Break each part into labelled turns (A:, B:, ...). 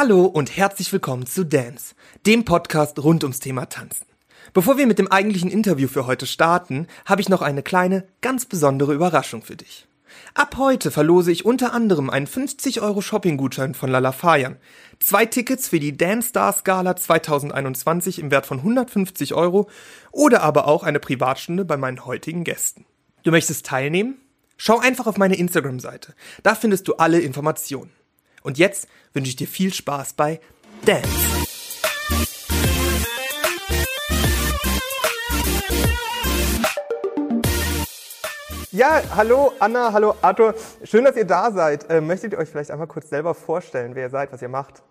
A: Hallo und herzlich willkommen zu Dance, dem Podcast rund ums Thema Tanzen. Bevor wir mit dem eigentlichen Interview für heute starten, habe ich noch eine kleine, ganz besondere Überraschung für dich. Ab heute verlose ich unter anderem einen 50 Euro Shopping-Gutschein von Lala Fayan, zwei Tickets für die Dance Stars Gala 2021 im Wert von 150 Euro oder aber auch eine Privatstunde bei meinen heutigen Gästen. Du möchtest teilnehmen? Schau einfach auf meine Instagram-Seite. Da findest du alle Informationen. Und jetzt wünsche ich dir viel Spaß bei Dance. Ja, hallo Anna, hallo Arthur. Schön, dass ihr da seid. Äh, möchtet ihr euch vielleicht einmal kurz selber vorstellen, wer ihr seid, was ihr macht?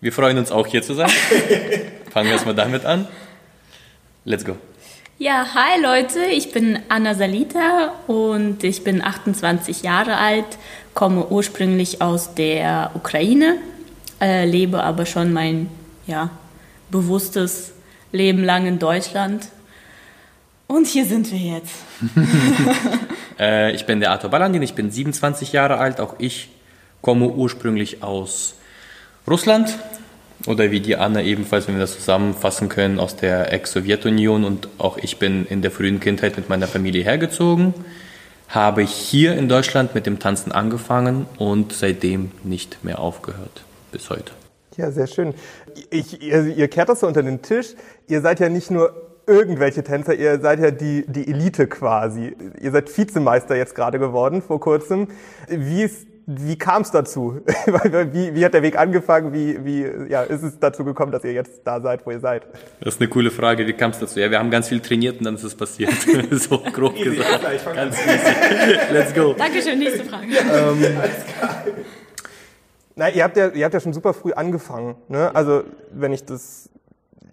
B: Wir freuen uns auch hier zu sein. Fangen wir erstmal damit an. Let's go.
C: Ja, hi Leute, ich bin Anna Salita und ich bin 28 Jahre alt, komme ursprünglich aus der Ukraine, äh, lebe aber schon mein ja, bewusstes Leben lang in Deutschland. Und hier sind wir jetzt.
B: äh, ich bin der Arthur Balandin, ich bin 27 Jahre alt, auch ich komme ursprünglich aus Russland, oder wie die Anna ebenfalls, wenn wir das zusammenfassen können, aus der Ex-Sowjetunion und auch ich bin in der frühen Kindheit mit meiner Familie hergezogen, habe hier in Deutschland mit dem Tanzen angefangen und seitdem nicht mehr aufgehört bis heute.
A: Ja, sehr schön. Ich, ihr, ihr kehrt das so unter den Tisch. Ihr seid ja nicht nur irgendwelche Tänzer, ihr seid ja die, die Elite quasi. Ihr seid Vizemeister jetzt gerade geworden vor kurzem. Wie ist wie kam es dazu? wie, wie hat der Weg angefangen? Wie, wie ja, ist es dazu gekommen, dass ihr jetzt da seid, wo ihr seid?
B: Das ist eine coole Frage. Wie kam es dazu? Ja, wir haben ganz viel trainiert und dann ist es passiert. so grob easy, gesagt. Ja, ganz easy.
C: Let's go. Dankeschön. Nächste Frage. ähm,
A: na, ihr habt ja, ihr habt ja schon super früh angefangen. Ne? Also wenn ich das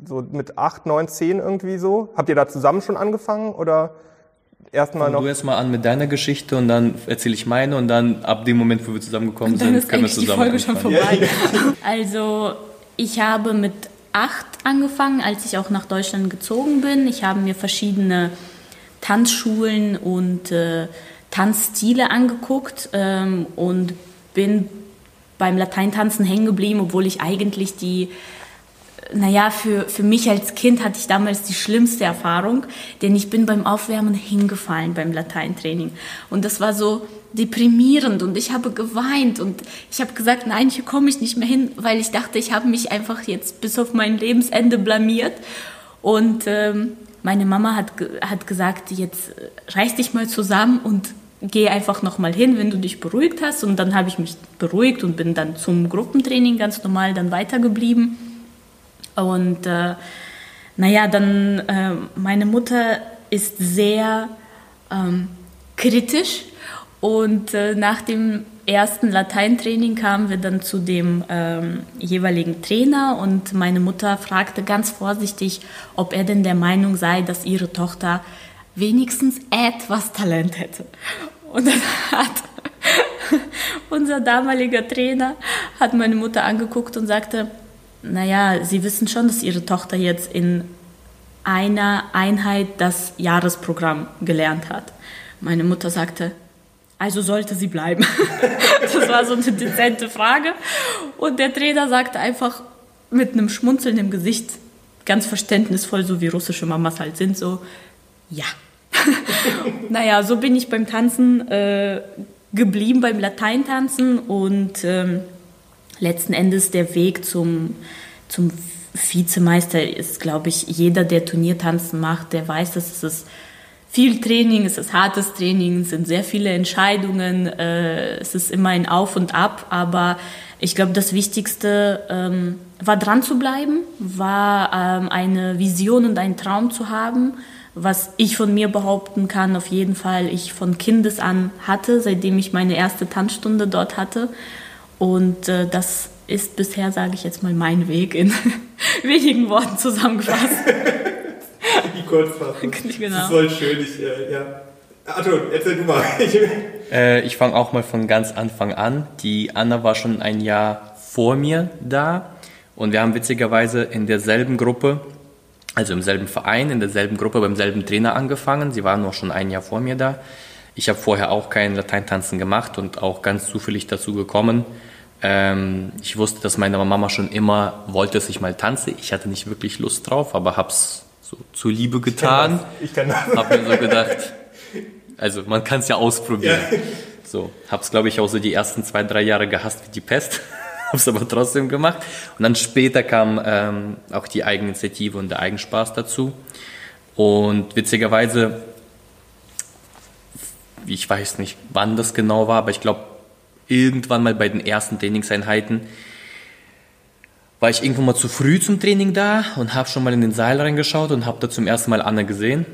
A: so mit acht, neun, zehn irgendwie so, habt ihr da zusammen schon angefangen oder? Erstmal noch.
B: Du erstmal an mit deiner Geschichte und dann erzähle ich meine und dann ab dem Moment, wo wir zusammengekommen sind, können wir zusammen. Die Folge schon vorbei.
C: also ich habe mit acht angefangen, als ich auch nach Deutschland gezogen bin. Ich habe mir verschiedene Tanzschulen und äh, Tanzstile angeguckt ähm, und bin beim Lateintanzen hängen geblieben, obwohl ich eigentlich die naja, für, für mich als Kind hatte ich damals die schlimmste Erfahrung, denn ich bin beim Aufwärmen hingefallen beim Lateintraining. Und das war so deprimierend und ich habe geweint und ich habe gesagt, nein, hier komme ich nicht mehr hin, weil ich dachte, ich habe mich einfach jetzt bis auf mein Lebensende blamiert. Und ähm, meine Mama hat, hat gesagt, jetzt reiß dich mal zusammen und geh einfach nochmal hin, wenn du dich beruhigt hast. Und dann habe ich mich beruhigt und bin dann zum Gruppentraining ganz normal dann weitergeblieben. Und äh, naja, dann äh, meine Mutter ist sehr ähm, kritisch und äh, nach dem ersten Lateintraining kamen wir dann zu dem ähm, jeweiligen Trainer und meine Mutter fragte ganz vorsichtig, ob er denn der Meinung sei, dass ihre Tochter wenigstens etwas Talent hätte. Und dann hat unser damaliger Trainer hat meine Mutter angeguckt und sagte, naja, Sie wissen schon, dass Ihre Tochter jetzt in einer Einheit das Jahresprogramm gelernt hat. Meine Mutter sagte, also sollte sie bleiben. das war so eine dezente Frage. Und der Trainer sagte einfach mit einem Schmunzeln im Gesicht, ganz verständnisvoll, so wie russische Mamas halt sind, so, ja. naja, so bin ich beim Tanzen äh, geblieben, beim Lateintanzen und ähm, letzten Endes der Weg zum, zum Vizemeister ist, glaube ich, jeder, der Turniertanzen macht, der weiß, dass es ist viel Training, es ist hartes Training, es sind sehr viele Entscheidungen, äh, es ist immer ein Auf und Ab, aber ich glaube, das Wichtigste ähm, war dran zu bleiben, war ähm, eine Vision und einen Traum zu haben, was ich von mir behaupten kann, auf jeden Fall ich von Kindes an hatte, seitdem ich meine erste Tanzstunde dort hatte. Und äh, das ist bisher, sage ich jetzt mal, mein Weg in wenigen Worten zusammengefasst.
A: Die Kurzfassung. Genau. Das ist voll schön. Ich, äh, ja. Arthur, erzähl du mal.
B: äh, ich fange auch mal von ganz Anfang an. Die Anna war schon ein Jahr vor mir da und wir haben witzigerweise in derselben Gruppe, also im selben Verein, in derselben Gruppe, beim selben Trainer angefangen. Sie war noch schon ein Jahr vor mir da. Ich habe vorher auch kein Lateintanzen gemacht und auch ganz zufällig dazu gekommen, Ähm, ich wusste, dass meine Mama schon immer wollte, dass ich mal tanze. Ich hatte nicht wirklich Lust drauf, aber hab's so zur Liebe getan.
A: Ich kenn das. Ich kenn
B: das. Hab mir so gedacht, also man kann es ja ausprobieren. Ja. So, hab's glaube ich auch so die ersten zwei, drei Jahre gehasst wie die Pest. hab's aber trotzdem gemacht. Und dann später kam ähm, auch die Eigeninitiative und der Eigenspaß dazu. Und witzigerweise, ich weiß nicht, wann das genau war, aber ich glaube, irgendwann mal bei den ersten Trainingseinheiten war ich irgendwo mal zu früh zum Training da und habe schon mal in den Seil reingeschaut und habe da zum ersten Mal Anne gesehen.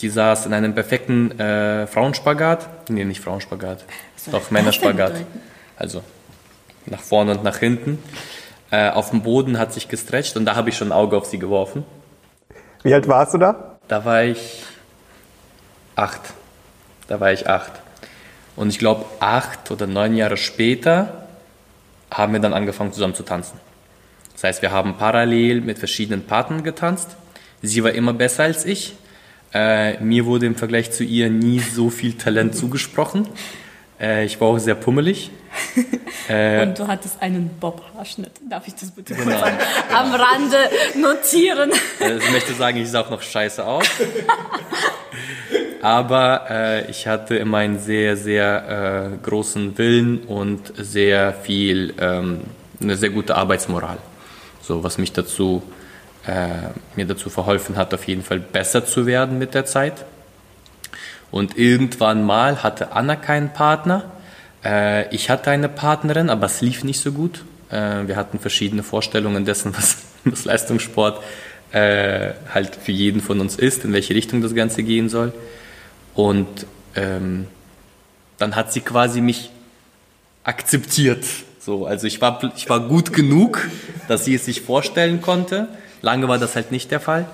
B: Die saß in einem perfekten äh, Frauenspagat. Nee, nicht Frauenspagat. Doch, Männerspagat. Also nach vorne und nach hinten. Äh, auf dem Boden hat sich gestretcht und da habe ich schon ein Auge auf sie geworfen.
A: Wie alt warst du da?
B: Da war ich acht. Da war ich acht. Und ich glaube, acht oder neun Jahre später haben wir dann angefangen zusammen zu tanzen. Das heißt, wir haben parallel mit verschiedenen Partnern getanzt. Sie war immer besser als ich. Äh, mir wurde im Vergleich zu ihr nie so viel Talent zugesprochen. Äh, ich war auch sehr pummelig.
C: Äh, Und du hattest einen Bob-Haarschnitt. Darf ich das bitte genau. kurz am, Rande notieren?
B: Äh, ich möchte sagen, ich sah auch noch scheiße aus. Aber äh, ich hatte immer einen sehr, sehr äh, großen Willen und sehr viel, ähm, eine sehr gute Arbeitsmoral. So, was mich dazu, äh, mir dazu verholfen hat, auf jeden Fall besser zu werden mit der Zeit. Und irgendwann mal hatte Anna keinen Partner. Äh, ich hatte eine Partnerin, aber es lief nicht so gut. Äh, wir hatten verschiedene Vorstellungen dessen, was, was Leistungssport äh, halt für jeden von uns ist, in welche Richtung das Ganze gehen soll. Und ähm, dann hat sie quasi mich akzeptiert. So, also ich war, ich war gut genug, dass sie es sich vorstellen konnte. Lange war das halt nicht der Fall.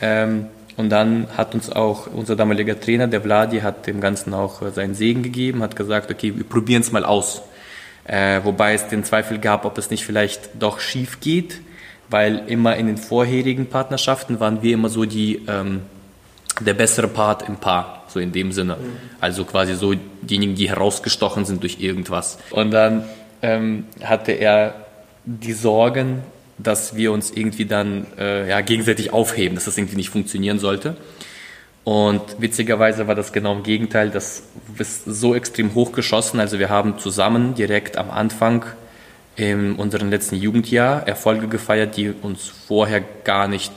B: Ähm, und dann hat uns auch unser damaliger Trainer, der Vladi, hat dem Ganzen auch äh, seinen Segen gegeben, hat gesagt, okay, wir probieren es mal aus. Äh, wobei es den Zweifel gab, ob es nicht vielleicht doch schief geht, weil immer in den vorherigen Partnerschaften waren wir immer so die, ähm, der bessere Part im Paar, so in dem Sinne. Mhm. Also quasi so diejenigen, die herausgestochen sind durch irgendwas. Und dann ähm, hatte er die Sorgen, dass wir uns irgendwie dann äh, ja, gegenseitig aufheben, dass das irgendwie nicht funktionieren sollte. Und witzigerweise war das genau im Gegenteil, das ist so extrem hochgeschossen. Also wir haben zusammen direkt am Anfang in unserem letzten Jugendjahr Erfolge gefeiert, die uns vorher gar nicht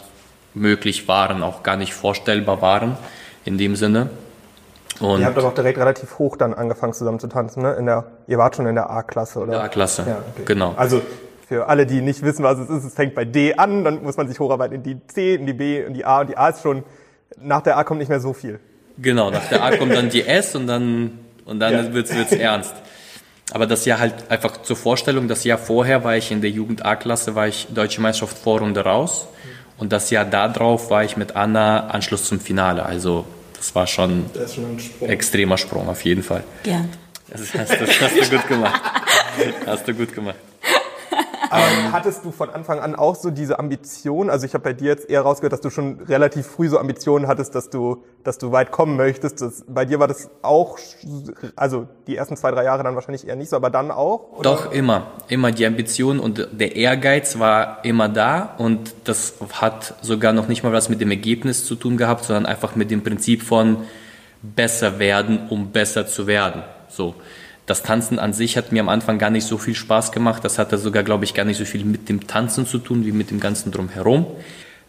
B: möglich waren, auch gar nicht vorstellbar waren in dem Sinne.
A: Und ihr habt aber auch direkt relativ hoch dann angefangen zusammen zu tanzen, ne? In der, ihr wart schon in der A-Klasse, oder?
B: Der A-Klasse, ja, okay. genau.
A: Also für alle, die nicht wissen, was es ist, es fängt bei D an, dann muss man sich hocharbeiten in die C, in die B, in die A und die A ist schon, nach der A kommt nicht mehr so viel.
B: Genau, nach der A kommt dann die S und dann, und dann ja. wird's, wird's ernst. Aber das Jahr halt einfach zur Vorstellung, das Jahr vorher war ich in der Jugend A-Klasse, war ich Deutsche Meisterschaft Vorrunde raus. Und das Jahr darauf war ich mit Anna Anschluss zum Finale. Also das war schon, das schon ein Sprung. extremer Sprung auf jeden Fall.
C: Ja.
B: Das hast, das hast du gut gemacht. Hast du gut gemacht.
A: Aber hattest du von Anfang an auch so diese Ambition? Also ich habe bei dir jetzt eher rausgehört, dass du schon relativ früh so Ambitionen hattest, dass du, dass du weit kommen möchtest. Das, bei dir war das auch, also die ersten zwei, drei Jahre dann wahrscheinlich eher nicht so, aber dann auch?
B: Oder? Doch, immer. Immer die Ambition und der Ehrgeiz war immer da und das hat sogar noch nicht mal was mit dem Ergebnis zu tun gehabt, sondern einfach mit dem Prinzip von besser werden, um besser zu werden. So das Tanzen an sich hat mir am Anfang gar nicht so viel Spaß gemacht. Das hatte sogar, glaube ich, gar nicht so viel mit dem Tanzen zu tun, wie mit dem Ganzen drumherum.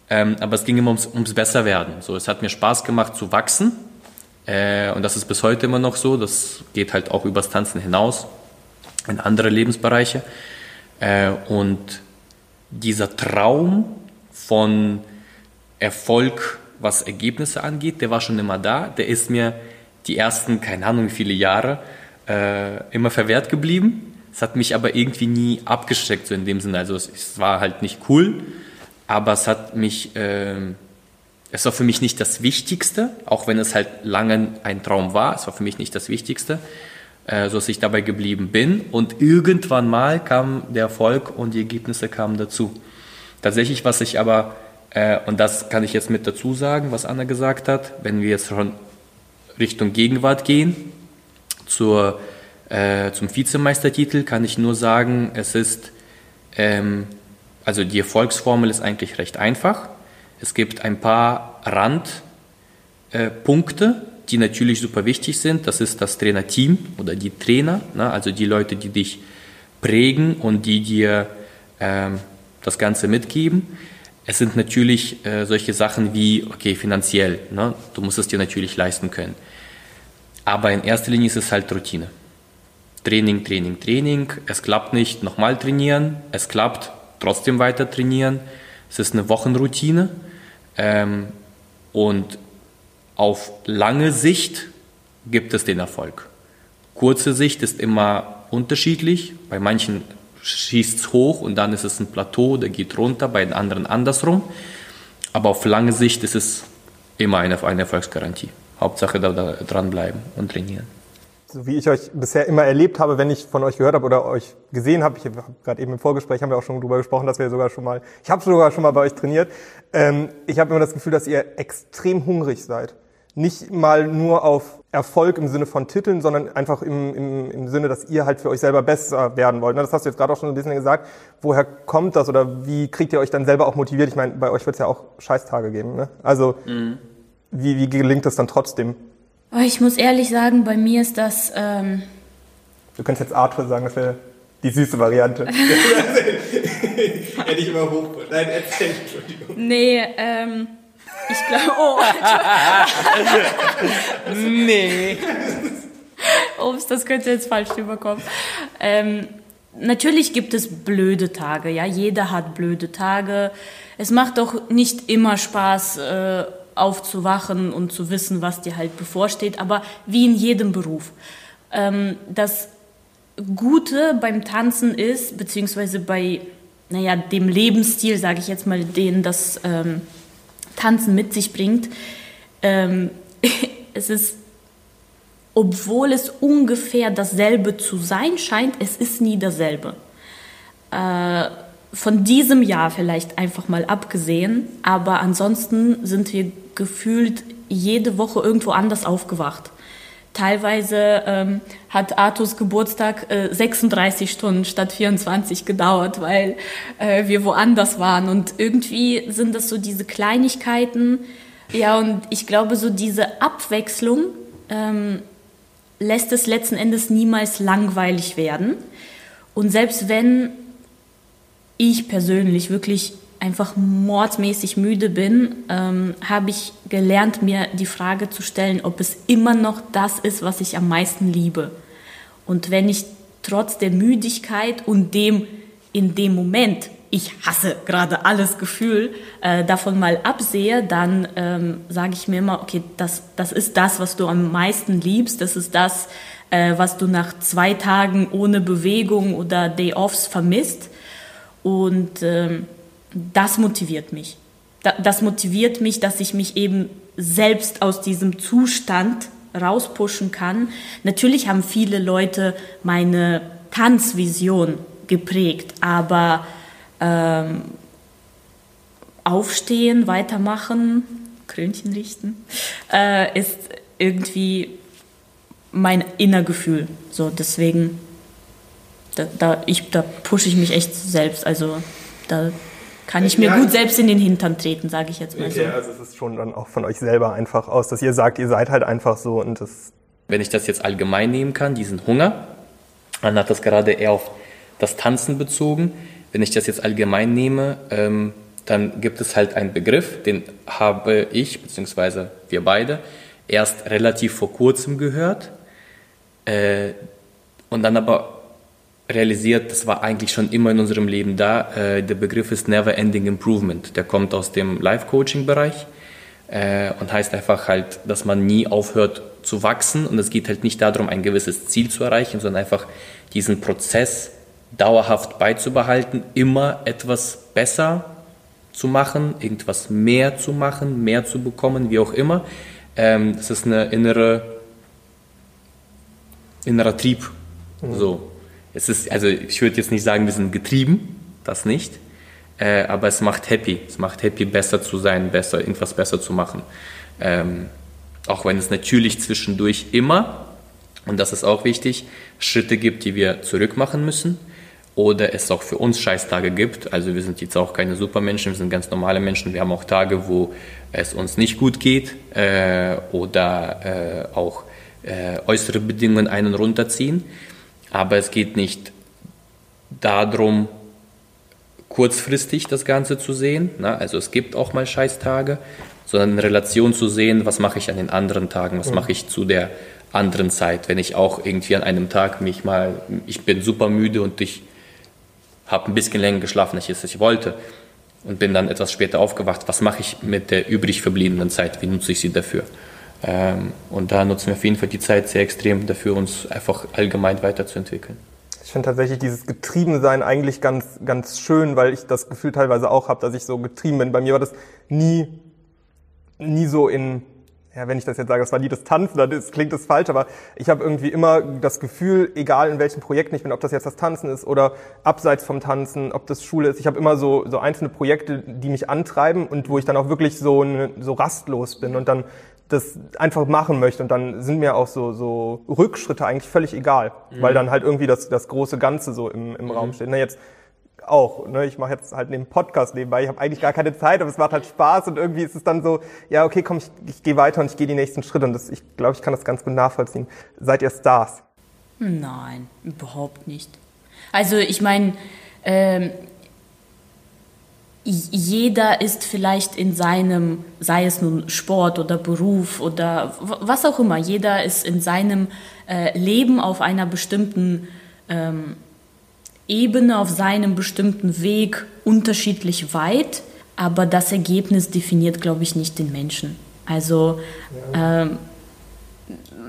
B: Ähm, aber es ging immer ums, ums Besserwerden. So, es hat mir Spaß gemacht zu wachsen. Äh, und das ist bis heute immer noch so. Das geht halt auch übers Tanzen hinaus in andere Lebensbereiche. Äh, und dieser Traum von Erfolg, was Ergebnisse angeht, der war schon immer da. Der ist mir die ersten, keine Ahnung wie viele Jahre, äh, immer verwehrt geblieben. Es hat mich aber irgendwie nie abgeschreckt, so in dem Sinne. Also es, es war halt nicht cool, aber es hat mich, äh, es war für mich nicht das Wichtigste, auch wenn es halt lange ein Traum war. Es war für mich nicht das Wichtigste, äh, so dass ich dabei geblieben bin. Und irgendwann mal kam der Erfolg und die Ergebnisse kamen dazu. Tatsächlich, was ich aber, äh, und das kann ich jetzt mit dazu sagen, was Anna gesagt hat, wenn wir jetzt schon Richtung Gegenwart gehen, zur Äh, zum Vizemeistertitel kann ich nur sagen, es ist, ähm, also die Erfolgsformel ist eigentlich recht einfach. Es gibt ein paar Randpunkte, äh, die natürlich super wichtig sind. Das ist das Trainerteam oder die Trainer, ne? also die Leute, die dich prägen und die dir ähm, das Ganze mitgeben. Es sind natürlich äh, solche Sachen wie, okay, finanziell, ne? du musst es dir natürlich leisten können. Aber in erster Linie ist es halt Routine. Training, Training, Training. Es klappt nicht, nochmal trainieren. Es klappt, trotzdem weiter trainieren. Es ist eine Wochenroutine. Ähm, und auf lange Sicht gibt es den Erfolg. Kurze Sicht ist immer unterschiedlich. Bei manchen schießt es hoch und dann ist es ein Plateau, der geht runter, bei den anderen andersrum. Aber auf lange Sicht ist es immer eine, eine Erfolgsgarantie. Hauptsache da, da dranbleiben und trainieren
A: so wie ich euch bisher immer erlebt habe, wenn ich von euch gehört habe oder euch gesehen habe, ich habe gerade eben im Vorgespräch haben wir auch schon drüber gesprochen, dass wir sogar schon mal, ich habe sogar schon mal bei euch trainiert. Ähm, ich habe immer das Gefühl, dass ihr extrem hungrig seid. Nicht mal nur auf Erfolg im Sinne von Titeln, sondern einfach im, im, im Sinne, dass ihr halt für euch selber besser werden wollt. Ne, das hast du jetzt gerade auch schon ein bisschen gesagt. Woher kommt das oder wie kriegt ihr euch dann selber auch motiviert? Ich meine, bei euch wird es ja auch Scheißtage geben. Ne? Also mhm. Wie, wie gelingt es dann trotzdem?
C: Oh, ich muss ehrlich sagen, bei mir ist das. Ähm
A: du könntest jetzt Arthur sagen, das wäre die süße Variante. Hätte ich immer hoch. Nein, erzähl, Entschuldigung.
C: Nee, ähm. Ich glaube. Oh,
B: nee.
C: Ups, das könnte jetzt falsch rüberkommen. Ähm, natürlich gibt es blöde Tage, ja. Jeder hat blöde Tage. Es macht doch nicht immer Spaß. Äh, aufzuwachen und zu wissen, was dir halt bevorsteht, aber wie in jedem Beruf. Ähm, das Gute beim Tanzen ist, beziehungsweise bei naja, dem Lebensstil, sage ich jetzt mal, den das ähm, Tanzen mit sich bringt, ähm, es ist, obwohl es ungefähr dasselbe zu sein scheint, es ist nie dasselbe. Äh, von diesem Jahr vielleicht einfach mal abgesehen, aber ansonsten sind wir gefühlt jede Woche irgendwo anders aufgewacht. Teilweise ähm, hat Arthurs Geburtstag äh, 36 Stunden statt 24 gedauert, weil äh, wir woanders waren. Und irgendwie sind das so diese Kleinigkeiten. Ja, und ich glaube, so diese Abwechslung ähm, lässt es letzten Endes niemals langweilig werden. Und selbst wenn ich persönlich wirklich einfach mordsmäßig müde bin, ähm, habe ich gelernt, mir die Frage zu stellen, ob es immer noch das ist, was ich am meisten liebe. Und wenn ich trotz der Müdigkeit und dem in dem Moment, ich hasse gerade alles Gefühl, äh, davon mal absehe, dann ähm, sage ich mir immer, okay, das, das ist das, was du am meisten liebst, das ist das, äh, was du nach zwei Tagen ohne Bewegung oder Day-Offs vermisst. Und ähm, das motiviert mich. Das motiviert mich, dass ich mich eben selbst aus diesem Zustand rauspushen kann. Natürlich haben viele Leute meine Tanzvision geprägt, aber ähm, aufstehen, weitermachen, Krönchen richten, äh, ist irgendwie mein Innergefühl. So deswegen da, da, ich, da pushe ich mich echt selbst. Also da kann ich mir ja, gut selbst in den Hintern treten, sage ich jetzt mal okay,
A: so. Also es ist schon dann auch von euch selber einfach aus, dass ihr sagt, ihr seid halt einfach so und das.
B: Wenn ich das jetzt allgemein nehmen kann, diesen Hunger, man hat das gerade eher auf das Tanzen bezogen. Wenn ich das jetzt allgemein nehme, ähm, dann gibt es halt einen Begriff, den habe ich, beziehungsweise wir beide, erst relativ vor kurzem gehört äh, und dann aber realisiert, das war eigentlich schon immer in unserem Leben da. Äh, der Begriff ist Never Ending Improvement. Der kommt aus dem Life-Coaching-Bereich äh, und heißt einfach halt, dass man nie aufhört zu wachsen. Und es geht halt nicht darum, ein gewisses Ziel zu erreichen, sondern einfach diesen Prozess dauerhaft beizubehalten, immer etwas besser zu machen, irgendwas mehr zu machen, mehr zu bekommen, wie auch immer. Ähm, das ist eine innere, innerer Trieb. Mhm. So es ist, also ich würde jetzt nicht sagen, wir sind getrieben, das nicht, äh, aber es macht happy. Es macht happy, besser zu sein, besser, irgendwas besser zu machen. Ähm, auch wenn es natürlich zwischendurch immer und das ist auch wichtig, Schritte gibt, die wir zurückmachen müssen oder es auch für uns Scheißtage gibt. Also wir sind jetzt auch keine Supermenschen, wir sind ganz normale Menschen. Wir haben auch Tage, wo es uns nicht gut geht äh, oder äh, auch äh, äußere Bedingungen einen runterziehen. Aber es geht nicht darum, kurzfristig das Ganze zu sehen. Na? Also es gibt auch mal Scheißtage, sondern in Relation zu sehen, was mache ich an den anderen Tagen, was mhm. mache ich zu der anderen Zeit, wenn ich auch irgendwie an einem Tag mich mal, ich bin super müde und ich habe ein bisschen länger geschlafen, als ich es wollte und bin dann etwas später aufgewacht. Was mache ich mit der übrig verbliebenen Zeit? Wie nutze ich sie dafür? Ähm, und da nutzen wir auf jeden Fall die Zeit sehr extrem dafür, uns einfach allgemein weiterzuentwickeln.
A: Ich finde tatsächlich dieses Getriebensein eigentlich ganz, ganz schön, weil ich das Gefühl teilweise auch habe, dass ich so getrieben bin. Bei mir war das nie, nie so in ja, wenn ich das jetzt sage, das war nie das Tanzen, dann ist, klingt das falsch, aber ich habe irgendwie immer das Gefühl, egal in welchen Projekten ich bin, ob das jetzt das Tanzen ist oder abseits vom Tanzen, ob das Schule ist, ich habe immer so, so einzelne Projekte, die mich antreiben und wo ich dann auch wirklich so, so rastlos bin und dann das einfach machen möchte und dann sind mir auch so, so Rückschritte eigentlich völlig egal, mhm. weil dann halt irgendwie das, das große Ganze so im, im mhm. Raum steht. Na, jetzt auch. Ne? Ich mache jetzt halt neben Podcast nebenbei. Ich habe eigentlich gar keine Zeit, aber es macht halt Spaß und irgendwie ist es dann so, ja, okay, komm, ich, ich gehe weiter und ich gehe die nächsten Schritte und das, ich glaube, ich kann das ganz gut nachvollziehen. Seid ihr Stars?
C: Nein, überhaupt nicht. Also ich meine, ähm, jeder ist vielleicht in seinem, sei es nun Sport oder Beruf oder was auch immer, jeder ist in seinem äh, Leben auf einer bestimmten ähm, Ebene, auf seinem bestimmten Weg unterschiedlich weit, aber das Ergebnis definiert, glaube ich, nicht den Menschen. Also ja. ähm,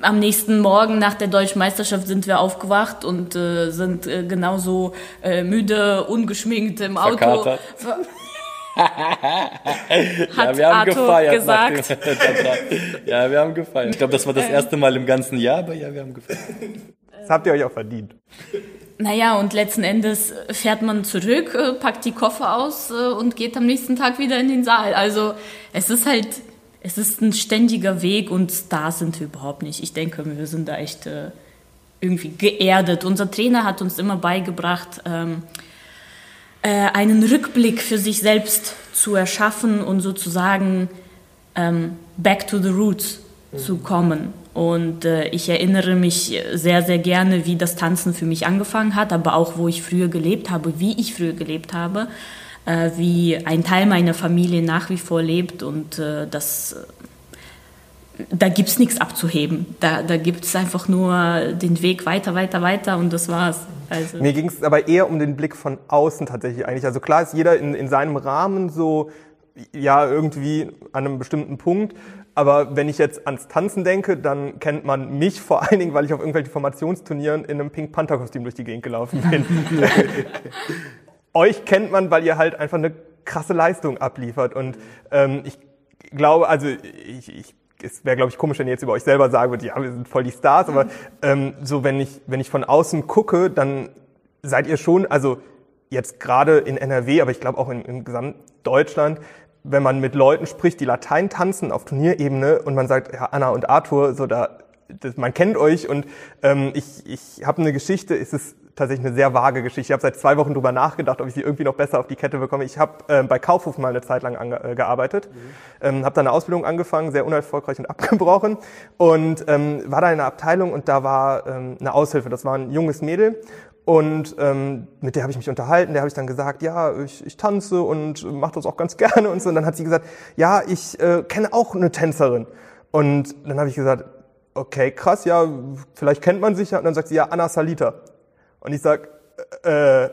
C: am nächsten Morgen nach der deutschen Meisterschaft sind wir aufgewacht und äh, sind äh, genauso äh, müde, ungeschminkt im Auto. Hat
B: ja, wir haben Arthur gefeiert. Gesagt. ja, wir haben gefeiert. Ich glaube, das war das erste Mal im ganzen Jahr, aber ja, wir haben gefeiert.
A: Das habt ihr euch auch verdient.
C: Naja, und letzten Endes fährt man zurück, äh, packt die Koffer aus äh, und geht am nächsten Tag wieder in den Saal. Also es ist halt, es ist ein ständiger Weg und da sind wir überhaupt nicht. Ich denke, wir sind da echt äh, irgendwie geerdet. Unser Trainer hat uns immer beigebracht, ähm, einen Rückblick für sich selbst zu erschaffen und sozusagen ähm, back to the roots mhm. zu kommen. Und äh, ich erinnere mich sehr, sehr gerne, wie das Tanzen für mich angefangen hat, aber auch, wo ich früher gelebt habe, wie ich früher gelebt habe, äh, wie ein Teil meiner Familie nach wie vor lebt und äh, das, da gibt's nichts abzuheben. Da, da gibt's einfach nur den Weg weiter, weiter, weiter und das war's.
A: Also. Mir ging es aber eher um den Blick von außen tatsächlich eigentlich. Also klar ist jeder in, in seinem Rahmen so, ja, irgendwie an einem bestimmten Punkt. Aber wenn ich jetzt ans Tanzen denke, dann kennt man mich vor allen Dingen, weil ich auf irgendwelchen Formationsturnieren in einem Pink Panther Kostüm durch die Gegend gelaufen bin. Euch kennt man, weil ihr halt einfach eine krasse Leistung abliefert. Und ähm, ich glaube, also ich, ich es wäre, glaube ich, komisch, wenn ihr jetzt über euch selber sagen würdet, ja, wir sind voll die Stars, aber ähm, so, wenn ich, wenn ich von außen gucke, dann seid ihr schon, also jetzt gerade in NRW, aber ich glaube auch in, in Gesamtdeutschland, wenn man mit Leuten spricht, die Latein tanzen auf Turnierebene und man sagt, ja, Anna und Arthur, so da, das, man kennt euch und ähm, ich, ich habe eine Geschichte, es ist tatsächlich eine sehr vage Geschichte. Ich habe seit zwei Wochen drüber nachgedacht, ob ich sie irgendwie noch besser auf die Kette bekomme. Ich habe äh, bei Kaufhof mal eine Zeit lang äh, gearbeitet, mhm. ähm, habe da eine Ausbildung angefangen, sehr unerfolgreich und abgebrochen und ähm, war da in einer Abteilung und da war ähm, eine Aushilfe. Das war ein junges Mädel und ähm, mit der habe ich mich unterhalten, der habe ich dann gesagt, ja, ich, ich tanze und mache das auch ganz gerne und so. Und dann hat sie gesagt, ja, ich äh, kenne auch eine Tänzerin. Und dann habe ich gesagt, okay, krass, ja, vielleicht kennt man sich ja. Und dann sagt sie, ja, Anna Salita. Und ich sag, äh,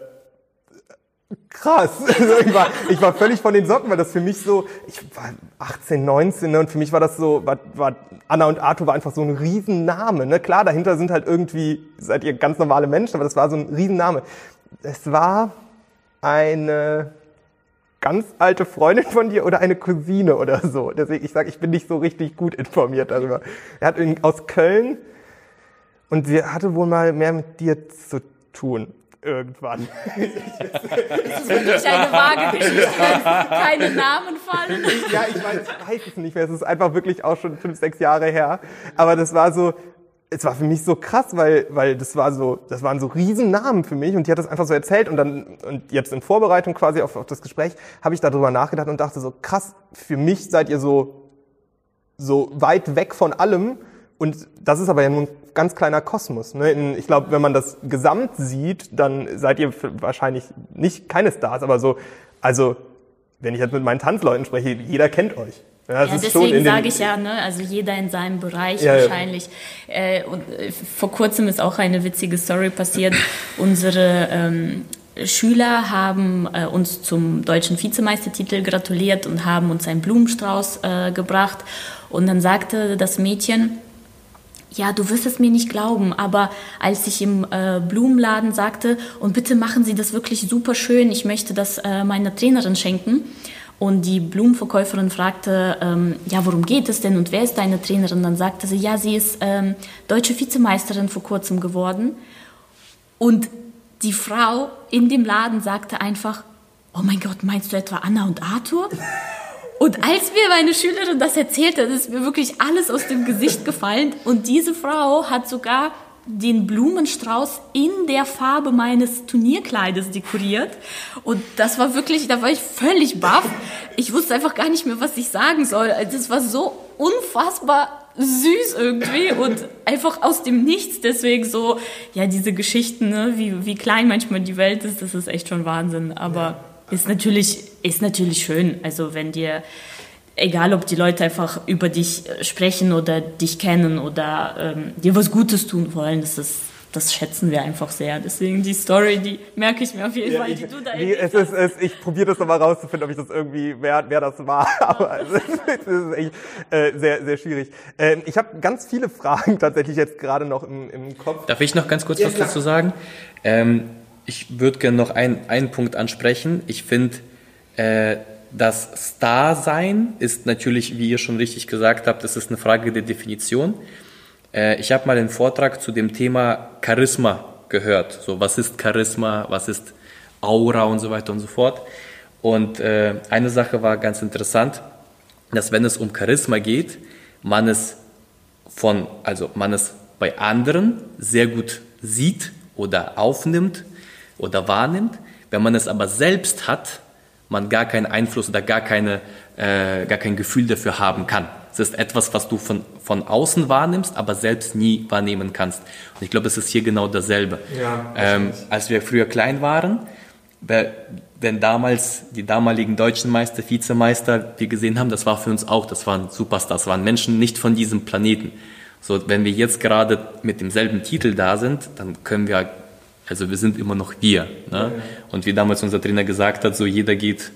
A: krass. Also ich, war, ich war völlig von den Socken, weil das für mich so, ich war 18, 19 ne, und für mich war das so, war, war Anna und Arthur war einfach so ein Riesenname. Ne? Klar, dahinter sind halt irgendwie, seid ihr ganz normale Menschen, aber das war so ein Riesenname. Es war eine ganz alte Freundin von dir oder eine Cousine oder so. Deswegen, ich sage, ich bin nicht so richtig gut informiert darüber. Er hat in, aus Köln und sie hatte wohl mal mehr mit dir zu tun irgendwann.
C: Das ist wirklich eine vage Geschichte, keine Namen fallen.
A: Ja, ich weiß, weiß es nicht mehr. Es ist einfach wirklich auch schon fünf, sechs Jahre her. Aber das war so, es war für mich so krass, weil, weil das war so, das waren so Riesennamen für mich und die hat das einfach so erzählt und dann, und jetzt in Vorbereitung quasi auf, auf das Gespräch, habe ich darüber nachgedacht und dachte so, krass, für mich seid ihr so, so weit weg von allem und das ist aber ja nur ein ganz kleiner Kosmos. Ne? Ich glaube, wenn man das Gesamt sieht, dann seid ihr wahrscheinlich nicht keine Stars, aber so, also wenn ich jetzt mit meinen Tanzleuten spreche, jeder kennt euch.
C: Ja, ja deswegen sage ich ja, ne, also jeder in seinem Bereich ja, wahrscheinlich. Ja. Äh, und äh, vor kurzem ist auch eine witzige Story passiert. Unsere ähm, Schüler haben äh, uns zum deutschen Vizemeistertitel gratuliert und haben uns einen Blumenstrauß äh, gebracht. Und dann sagte das Mädchen, ja, du wirst es mir nicht glauben, aber als ich im äh, Blumenladen sagte, und bitte machen Sie das wirklich super schön, ich möchte das äh, meiner Trainerin schenken, und die Blumenverkäuferin fragte, ähm, ja, worum geht es denn und wer ist deine Trainerin? Dann sagte sie, ja, sie ist ähm, deutsche Vizemeisterin vor kurzem geworden. Und die Frau in dem Laden sagte einfach, oh mein Gott, meinst du etwa Anna und Arthur? Und als mir meine Schülerin das erzählte, ist mir wirklich alles aus dem Gesicht gefallen. Und diese Frau hat sogar den Blumenstrauß in der Farbe meines Turnierkleides dekoriert. Und das war wirklich, da war ich völlig baff. Ich wusste einfach gar nicht mehr, was ich sagen soll. Das also war so unfassbar süß irgendwie und einfach aus dem Nichts. Deswegen so, ja, diese Geschichten, ne, wie, wie klein manchmal die Welt ist, das ist echt schon Wahnsinn. Aber ist natürlich, ist natürlich schön. Also wenn dir egal ob die Leute einfach über dich äh, sprechen oder dich kennen oder ähm, dir was Gutes tun wollen, das ist das schätzen wir einfach sehr. Deswegen die Story, die merke ich mir auf jeden ja, Fall,
A: die du da wie, es ist, es, Ich probiere das nochmal rauszufinden, ob ich das irgendwie, wer, wer das war. Aber es ist, es ist echt äh, sehr, sehr schwierig. Ähm, ich habe ganz viele Fragen tatsächlich jetzt gerade noch im, im Kopf.
B: Darf ich noch ganz kurz ja, was klar. dazu sagen? Ähm, ich würde gerne noch ein, einen Punkt ansprechen. Ich finde, äh, das Star-Sein ist natürlich, wie ihr schon richtig gesagt habt, das ist eine Frage der Definition. Äh, ich habe mal einen Vortrag zu dem Thema Charisma gehört. So, was ist Charisma, was ist Aura und so weiter und so fort. Und äh, eine Sache war ganz interessant, dass wenn es um Charisma geht, man es von, also man es bei anderen sehr gut sieht oder aufnimmt oder wahrnimmt. Wenn man es aber selbst hat, man gar keinen Einfluss oder gar, keine, äh, gar kein Gefühl dafür haben kann. Es ist etwas, was du von, von außen wahrnimmst, aber selbst nie wahrnehmen kannst. Und ich glaube, es ist hier genau dasselbe. Ja, ähm, als wir früher klein waren, wenn damals die damaligen deutschen Meister, Vizemeister, wir gesehen haben, das war für uns auch, das waren Superstars, das waren Menschen nicht von diesem Planeten. So, wenn wir jetzt gerade mit demselben Titel da sind, dann können wir also wir sind immer noch wir. Ne? Und wie damals unser Trainer gesagt hat, so jeder geht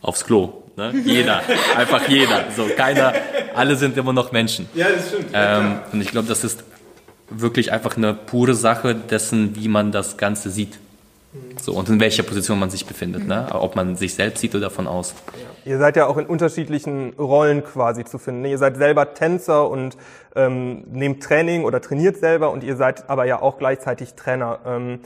B: aufs Klo. Ne? Jeder, einfach jeder. So keiner, alle sind immer noch Menschen. Ja, das stimmt. Ähm, und ich glaube, das ist wirklich einfach eine pure Sache dessen, wie man das Ganze sieht. So, und in welcher Position man sich befindet, ne? ob man sich selbst sieht oder von außen.
A: Ja. Ihr seid ja auch in unterschiedlichen Rollen quasi zu finden. Ihr seid selber Tänzer und ähm, nehmt Training oder trainiert selber und ihr seid aber ja auch gleichzeitig Trainer. Ähm,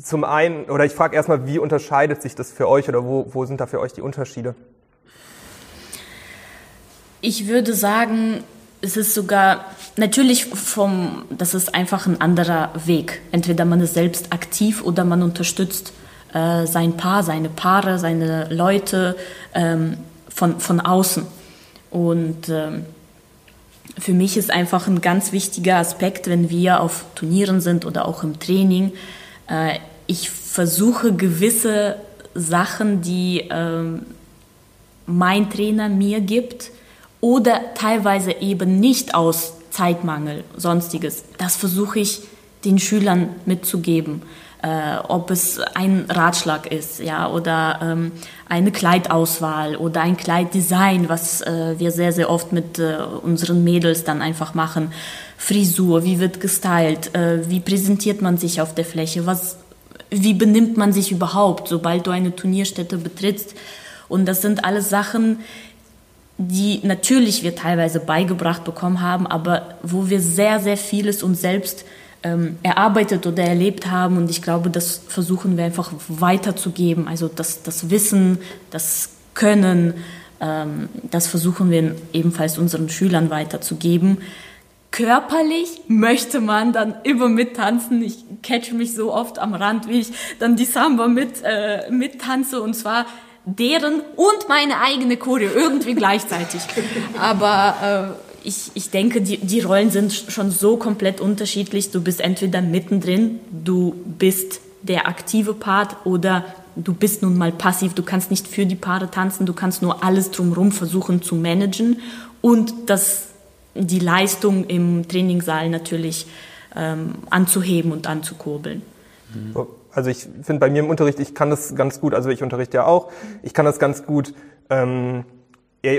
A: zum einen, oder ich frage erstmal, wie unterscheidet sich das für euch oder wo, wo sind da für euch die Unterschiede?
C: Ich würde sagen, es ist sogar natürlich vom, das ist einfach ein anderer Weg. Entweder man ist selbst aktiv oder man unterstützt äh, sein Paar, seine Paare, seine Leute ähm, von, von außen. Und ähm, für mich ist einfach ein ganz wichtiger Aspekt, wenn wir auf Turnieren sind oder auch im Training. Äh, ich versuche gewisse Sachen, die äh, mein Trainer mir gibt, oder teilweise eben nicht aus Zeitmangel, sonstiges. Das versuche ich den Schülern mitzugeben. Äh, ob es ein Ratschlag ist, ja, oder ähm, eine Kleidauswahl oder ein Kleiddesign, was äh, wir sehr, sehr oft mit äh, unseren Mädels dann einfach machen. Frisur, wie wird gestylt, äh, wie präsentiert man sich auf der Fläche, was, wie benimmt man sich überhaupt, sobald du eine Turnierstätte betrittst. Und das sind alles Sachen, die natürlich wir teilweise beigebracht bekommen haben, aber wo wir sehr, sehr vieles uns selbst ähm, erarbeitet oder erlebt haben. Und ich glaube, das versuchen wir einfach weiterzugeben. Also das, das Wissen, das Können, ähm, das versuchen wir ebenfalls unseren Schülern weiterzugeben. körperlich möchte man dann immer mittanzen. Ich catch mich so oft am Rand, wie ich dann die Samba mit äh, mittanze und zwar deren und meine eigene Choreo irgendwie gleichzeitig. Aber äh, ich, ich denke, die, die Rollen sind schon so komplett unterschiedlich. Du bist entweder mittendrin, du bist der aktive Part oder du bist nun mal passiv. Du kannst nicht für die Paare tanzen, du kannst nur alles drumherum versuchen zu managen und das, die Leistung im Trainingssaal natürlich ähm, anzuheben und anzukurbeln.
A: Also ich finde bei mir im Unterricht, ich kann das ganz gut, also ich unterrichte ja auch, ich kann das ganz gut ähm,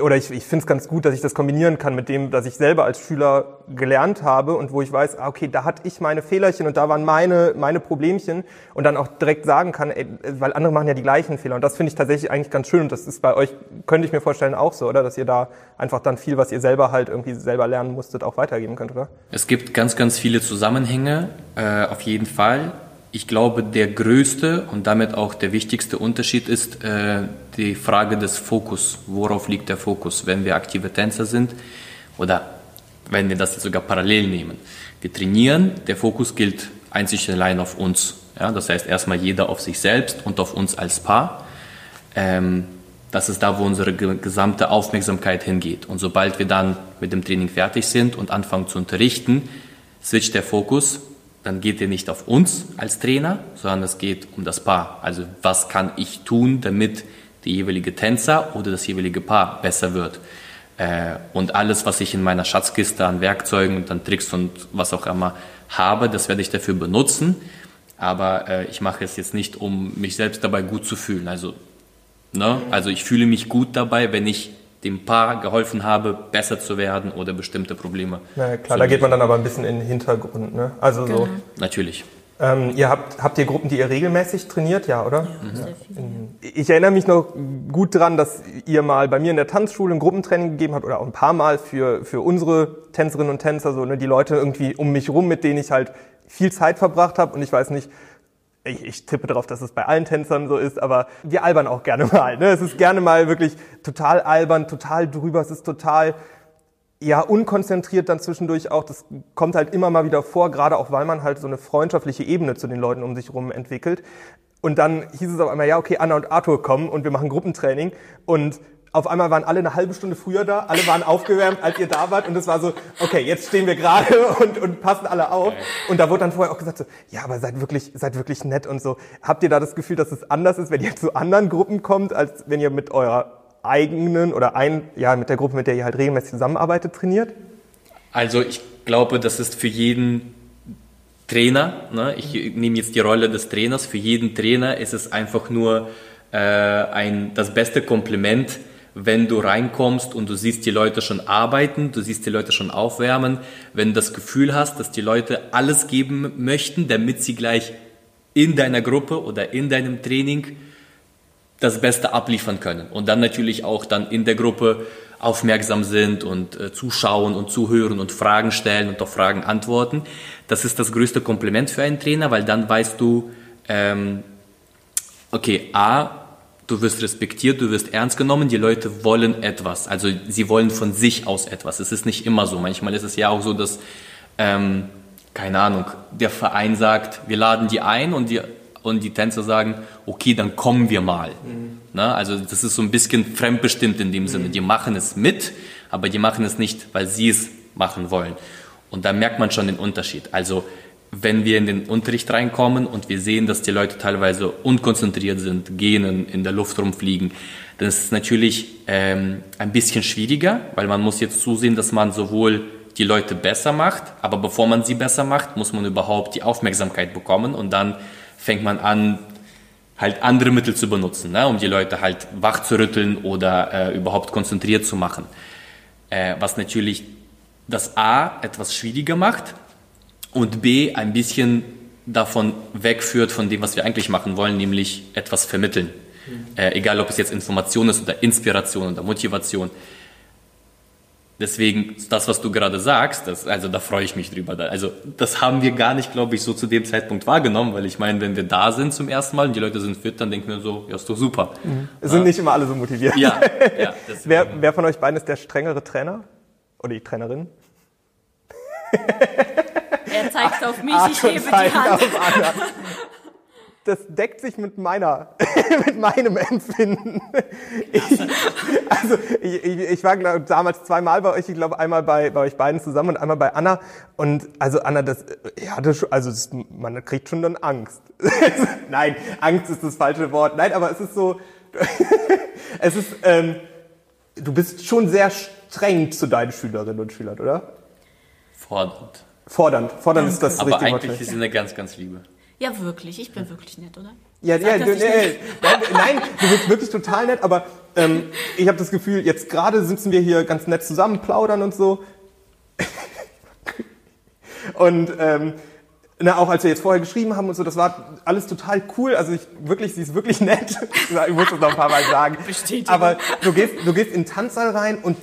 A: oder ich, ich finde es ganz gut, dass ich das kombinieren kann mit dem, dass ich selber als Schüler gelernt habe und wo ich weiß, ah, okay, da hatte ich meine Fehlerchen und da waren meine, meine Problemchen und dann auch direkt sagen kann, ey, weil andere machen ja die gleichen Fehler. Und das finde ich tatsächlich eigentlich ganz schön und das ist bei euch, könnte ich mir vorstellen, auch so, oder? Dass ihr da einfach dann viel, was ihr selber halt irgendwie selber lernen musstet, auch weitergeben könnt, oder?
B: Es gibt ganz, ganz viele Zusammenhänge, äh, auf jeden Fall. Ich glaube, der größte und damit auch der wichtigste Unterschied ist äh, die Frage des Fokus. Worauf liegt der Fokus, wenn wir aktive Tänzer sind oder wenn wir das sogar parallel nehmen? Wir trainieren, der Fokus gilt einzig und allein auf uns. Ja, das heißt erstmal jeder auf sich selbst und auf uns als Paar. Ähm, das ist da, wo unsere gesamte Aufmerksamkeit hingeht. Und sobald wir dann mit dem Training fertig sind und anfangen zu unterrichten, switcht der Fokus dann geht er nicht auf uns als Trainer, sondern es geht um das Paar. Also was kann ich tun, damit der jeweilige Tänzer oder das jeweilige Paar besser wird. Äh, und alles, was ich in meiner Schatzkiste an Werkzeugen und an Tricks und was auch immer habe, das werde ich dafür benutzen. Aber äh, ich mache es jetzt nicht, um mich selbst dabei gut zu fühlen. Also, ne? also ich fühle mich gut dabei, wenn ich dem Paar geholfen habe, besser zu werden oder bestimmte Probleme.
A: Na klar, da geht man dann aber ein bisschen in den Hintergrund. Ne? Also genau. so.
B: Natürlich.
A: Ähm, ihr habt, habt ihr Gruppen, die ihr regelmäßig trainiert, ja, oder?
C: Ja, sehr viele.
A: Ich erinnere mich noch gut dran, dass ihr mal bei mir in der Tanzschule ein Gruppentraining gegeben habt oder auch ein paar Mal für, für unsere Tänzerinnen und Tänzer, so ne, die Leute irgendwie um mich rum, mit denen ich halt viel Zeit verbracht habe und ich weiß nicht, ich, ich tippe darauf, dass es bei allen Tänzern so ist, aber wir albern auch gerne mal. Ne? Es ist gerne mal wirklich total albern, total drüber, es ist total ja unkonzentriert dann zwischendurch auch. Das kommt halt immer mal wieder vor, gerade auch weil man halt so eine freundschaftliche Ebene zu den Leuten um sich herum entwickelt. Und dann hieß es auf einmal, ja, okay, Anna und Arthur kommen und wir machen Gruppentraining. Und auf einmal waren alle eine halbe Stunde früher da, alle waren aufgewärmt, als ihr da wart und es war so, okay, jetzt stehen wir gerade und, und passen alle auf. Und da wurde dann vorher auch gesagt so, ja, aber seid wirklich, seid wirklich nett und so. Habt ihr da das Gefühl, dass es anders ist, wenn ihr zu anderen Gruppen kommt, als wenn ihr mit eurer eigenen oder ein, ja, mit der Gruppe, mit der ihr halt regelmäßig zusammenarbeitet, trainiert?
B: Also ich glaube, das ist für jeden Trainer, ne? ich nehme jetzt die Rolle des Trainers, für jeden Trainer ist es einfach nur äh, ein, das beste Kompliment, wenn du reinkommst und du siehst die Leute schon arbeiten, du siehst die Leute schon aufwärmen, wenn du das Gefühl hast, dass die Leute alles geben möchten, damit sie gleich in deiner Gruppe oder in deinem Training das Beste abliefern können und dann natürlich auch dann in der Gruppe aufmerksam sind und äh, zuschauen und zuhören und Fragen stellen und auf Fragen antworten. Das ist das größte Kompliment für einen Trainer, weil dann weißt du, ähm, okay, A, du wirst respektiert, du wirst ernst genommen, die Leute wollen etwas. Also sie wollen von sich aus etwas. Es ist nicht immer so. Manchmal ist es ja auch so, dass, ähm, keine Ahnung, der Verein sagt, wir laden die ein und die, und die Tänzer sagen, okay, dann kommen wir mal. Mhm. Na, also das ist so ein bisschen fremdbestimmt in dem Sinne. Mhm. Die machen es mit, aber die machen es nicht, weil sie es machen wollen. Und da merkt man schon den Unterschied. Also wenn wir in den Unterricht reinkommen und wir sehen, dass die Leute teilweise unkonzentriert sind, gehen, in der Luft rumfliegen, dann ist es natürlich ähm, ein bisschen schwieriger, weil man muss jetzt zusehen, dass man sowohl die Leute besser macht, aber bevor man sie besser macht, muss man überhaupt die Aufmerksamkeit bekommen und dann fängt man an, halt andere Mittel zu benutzen, ne, um die Leute halt wach zu rütteln oder äh, überhaupt konzentriert zu machen. Äh, was natürlich das A etwas schwieriger macht, und B ein bisschen davon wegführt von dem, was wir eigentlich machen wollen, nämlich etwas vermitteln. Mhm. Äh, egal, ob es jetzt Information ist oder Inspiration oder Motivation. Deswegen, das, was du gerade sagst, das, also da freue ich mich drüber. Also das haben wir gar nicht, glaube ich, so zu dem Zeitpunkt wahrgenommen, weil ich meine, wenn wir da sind zum ersten Mal und die Leute sind fit, dann denken wir so, ja, ist doch super.
A: Mhm. Es sind nicht immer alle so motiviert. Ja, ja wer, wer von euch beiden ist der strengere Trainer? Oder die Trainerin?
C: er zeigt auf mich,
A: Arthur
C: ich hebe die Hand.
A: auf Anna. Das deckt sich mit meiner, mit meinem Empfinden. Ich, also ich, ich, ich war glaub, damals zweimal bei euch, ich glaube einmal bei, bei euch beiden zusammen und einmal bei Anna. Und also Anna, das, ja, das, schon- also das, man kriegt schon dann Angst. Nein, Angst ist das falsche Wort. Nein, aber es ist so, es ist, ähm, du bist schon sehr streng zu deinen Schülerinnen und Schülern, oder?
B: Fordernd.
A: Fordernd, fordernd ist das
B: Aber
A: richtige Wort.
B: eigentlich ist sie eine ganz, ganz liebe.
C: Ja, wirklich, ich bin wirklich nett, oder?
A: Ja,
C: Sag
A: ja, du, nee, nein, nein, du bist wirklich total nett, aber ähm, ich habe das Gefühl, jetzt gerade sitzen wir hier ganz nett zusammen, plaudern und so. und ähm, na, auch als wir jetzt vorher geschrieben haben und so, das war alles total cool. Also ich wirklich, sie ist wirklich nett. Ich muss das noch ein paar Mal sagen.
C: Bestätigung.
A: Aber du gehst, du gehst in den Tanzsaal rein und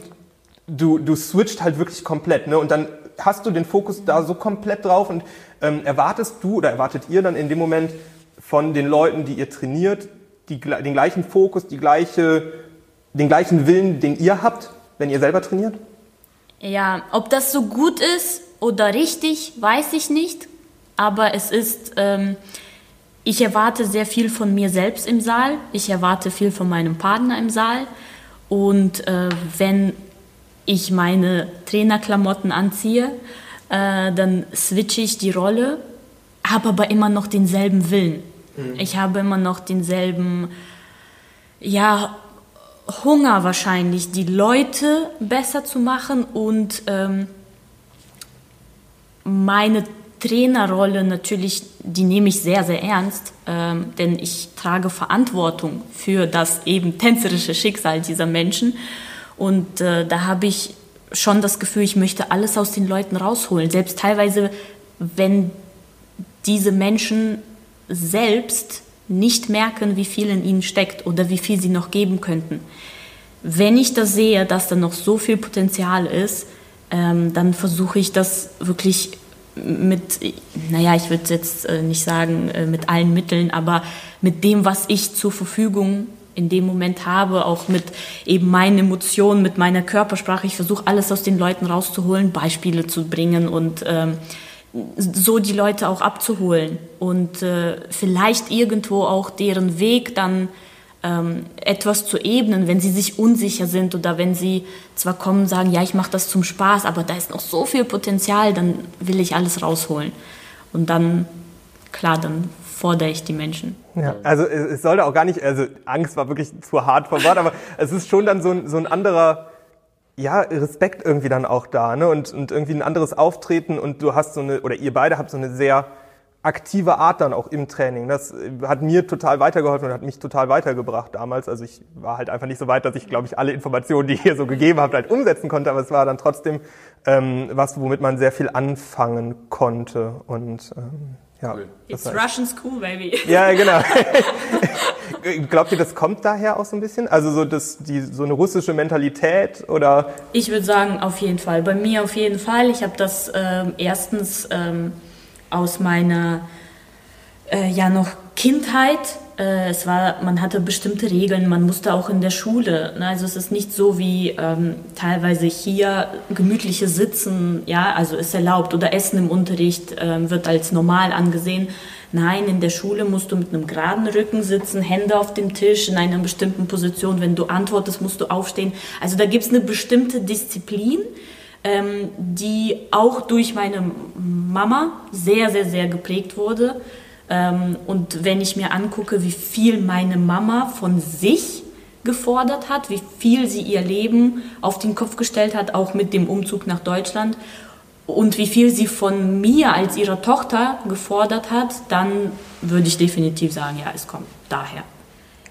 A: du, du switcht halt wirklich komplett, ne? Und dann hast du den Fokus da so komplett drauf und ähm, erwartest du oder erwartet ihr dann in dem Moment von den Leuten, die ihr trainiert, die, den gleichen Fokus, die gleiche, den gleichen Willen, den ihr habt, wenn ihr selber trainiert?
C: Ja, ob das so gut ist oder richtig, weiß ich nicht. Aber es ist, ähm, ich erwarte sehr viel von mir selbst im Saal. Ich erwarte viel von meinem Partner im Saal. Und äh, wenn ich meine Trainerklamotten anziehe, äh, dann switche ich die Rolle, habe aber immer noch denselben Willen. Ich habe immer noch denselben, ja, Hunger wahrscheinlich, die Leute besser zu machen und ähm, meine Trainerrolle natürlich, die nehme ich sehr, sehr ernst, ähm, denn ich trage Verantwortung für das eben tänzerische Schicksal dieser Menschen und äh, da habe ich schon das Gefühl, ich möchte alles aus den Leuten rausholen, selbst teilweise, wenn diese Menschen selbst nicht merken, wie viel in ihnen steckt oder wie viel sie noch geben könnten. Wenn ich das sehe, dass da noch so viel Potenzial ist, ähm, dann versuche ich das wirklich mit, naja, ich würde jetzt äh, nicht sagen äh, mit allen Mitteln, aber mit dem, was ich zur Verfügung in dem Moment habe, auch mit eben meinen Emotionen, mit meiner Körpersprache. Ich versuche alles aus den Leuten rauszuholen, Beispiele zu bringen und ähm, so die Leute auch abzuholen und äh, vielleicht irgendwo auch deren Weg dann ähm, etwas zu ebnen, wenn sie sich unsicher sind oder wenn sie zwar kommen und sagen, ja, ich mache das zum Spaß, aber da ist noch so viel Potenzial, dann will ich alles rausholen. Und dann, klar, dann fordere ich die Menschen.
A: Ja, also es, es sollte auch gar nicht, also Angst war wirklich zu hart vom Wort, aber es ist schon dann so ein, so ein anderer, ja, Respekt irgendwie dann auch da, ne? Und, und irgendwie ein anderes Auftreten und du hast so eine, oder ihr beide habt so eine sehr aktive Art dann auch im Training. Das hat mir total weitergeholfen und hat mich total weitergebracht damals. Also ich war halt einfach nicht so weit, dass ich, glaube ich, alle Informationen, die ihr so gegeben habt, halt umsetzen konnte, aber es war dann trotzdem ähm, was, womit man sehr viel anfangen konnte. Und ähm, ja,
B: Cool.
C: It's Russian school, baby.
A: ja, genau. Glaubt ihr, das kommt daher auch so ein bisschen? Also so, das, die, so eine russische Mentalität oder?
C: Ich würde sagen, auf jeden Fall. Bei mir auf jeden Fall. Ich habe das ähm, erstens ähm, aus meiner äh, ja noch Kindheit. Äh, es war, man hatte bestimmte Regeln. Man musste auch in der Schule. Ne? Also es ist nicht so wie ähm, teilweise hier gemütliche Sitzen. Ja, also ist erlaubt oder Essen im Unterricht ähm, wird als normal angesehen. Nein, in der Schule musst du mit einem geraden Rücken sitzen, Hände auf dem Tisch in einer bestimmten Position. Wenn du antwortest, musst du aufstehen. Also da gibt es eine bestimmte Disziplin, ähm, die auch durch meine Mama sehr, sehr, sehr geprägt wurde. Ähm, und wenn ich mir angucke, wie viel meine Mama von sich gefordert hat, wie viel sie ihr Leben auf den Kopf gestellt hat, auch mit dem Umzug nach Deutschland, und wie viel sie von mir als ihrer Tochter gefordert hat, dann würde ich definitiv sagen, ja, es kommt daher.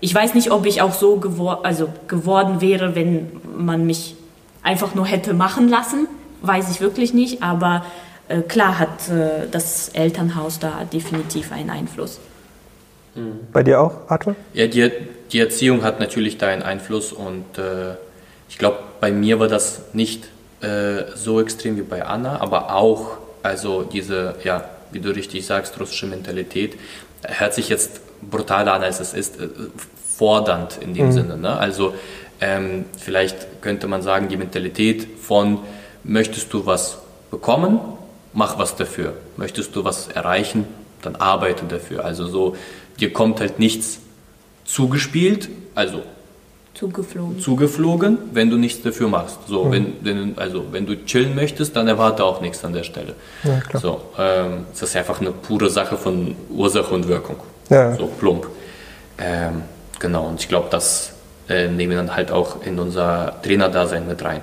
C: Ich weiß nicht, ob ich auch so gewor also geworden wäre, wenn man mich einfach nur hätte machen lassen, weiß ich wirklich nicht, aber klar hat äh, das Elternhaus da definitiv einen Einfluss.
A: Bei dir auch, Arthur?
B: Ja, die, die Erziehung hat natürlich da einen Einfluss und äh, ich glaube, bei mir war das nicht äh, so extrem wie bei Anna, aber auch, also diese, ja, wie du richtig sagst, russische Mentalität, hört sich jetzt brutaler an, als es ist, äh, fordernd in dem Sinne. Ne? Also ähm, vielleicht könnte man sagen, die Mentalität von, möchtest du was bekommen, mach was dafür. Möchtest du was erreichen, dann arbeite dafür. Also so, dir kommt halt nichts zugespielt, also
C: Zugeflogen.
B: zugeflogen, wenn du nichts dafür machst. So, wenn, wenn, also wenn du chillen möchtest, dann erwarte auch nichts an der Stelle.
A: Ja, klar.
B: So, ähm, es ist einfach eine pure Sache von Ursache und Wirkung.
A: Ja.
B: So plump. Ähm, genau, und ich glaube, das äh, nehmen wir dann halt auch in unser Trainerdasein mit rein.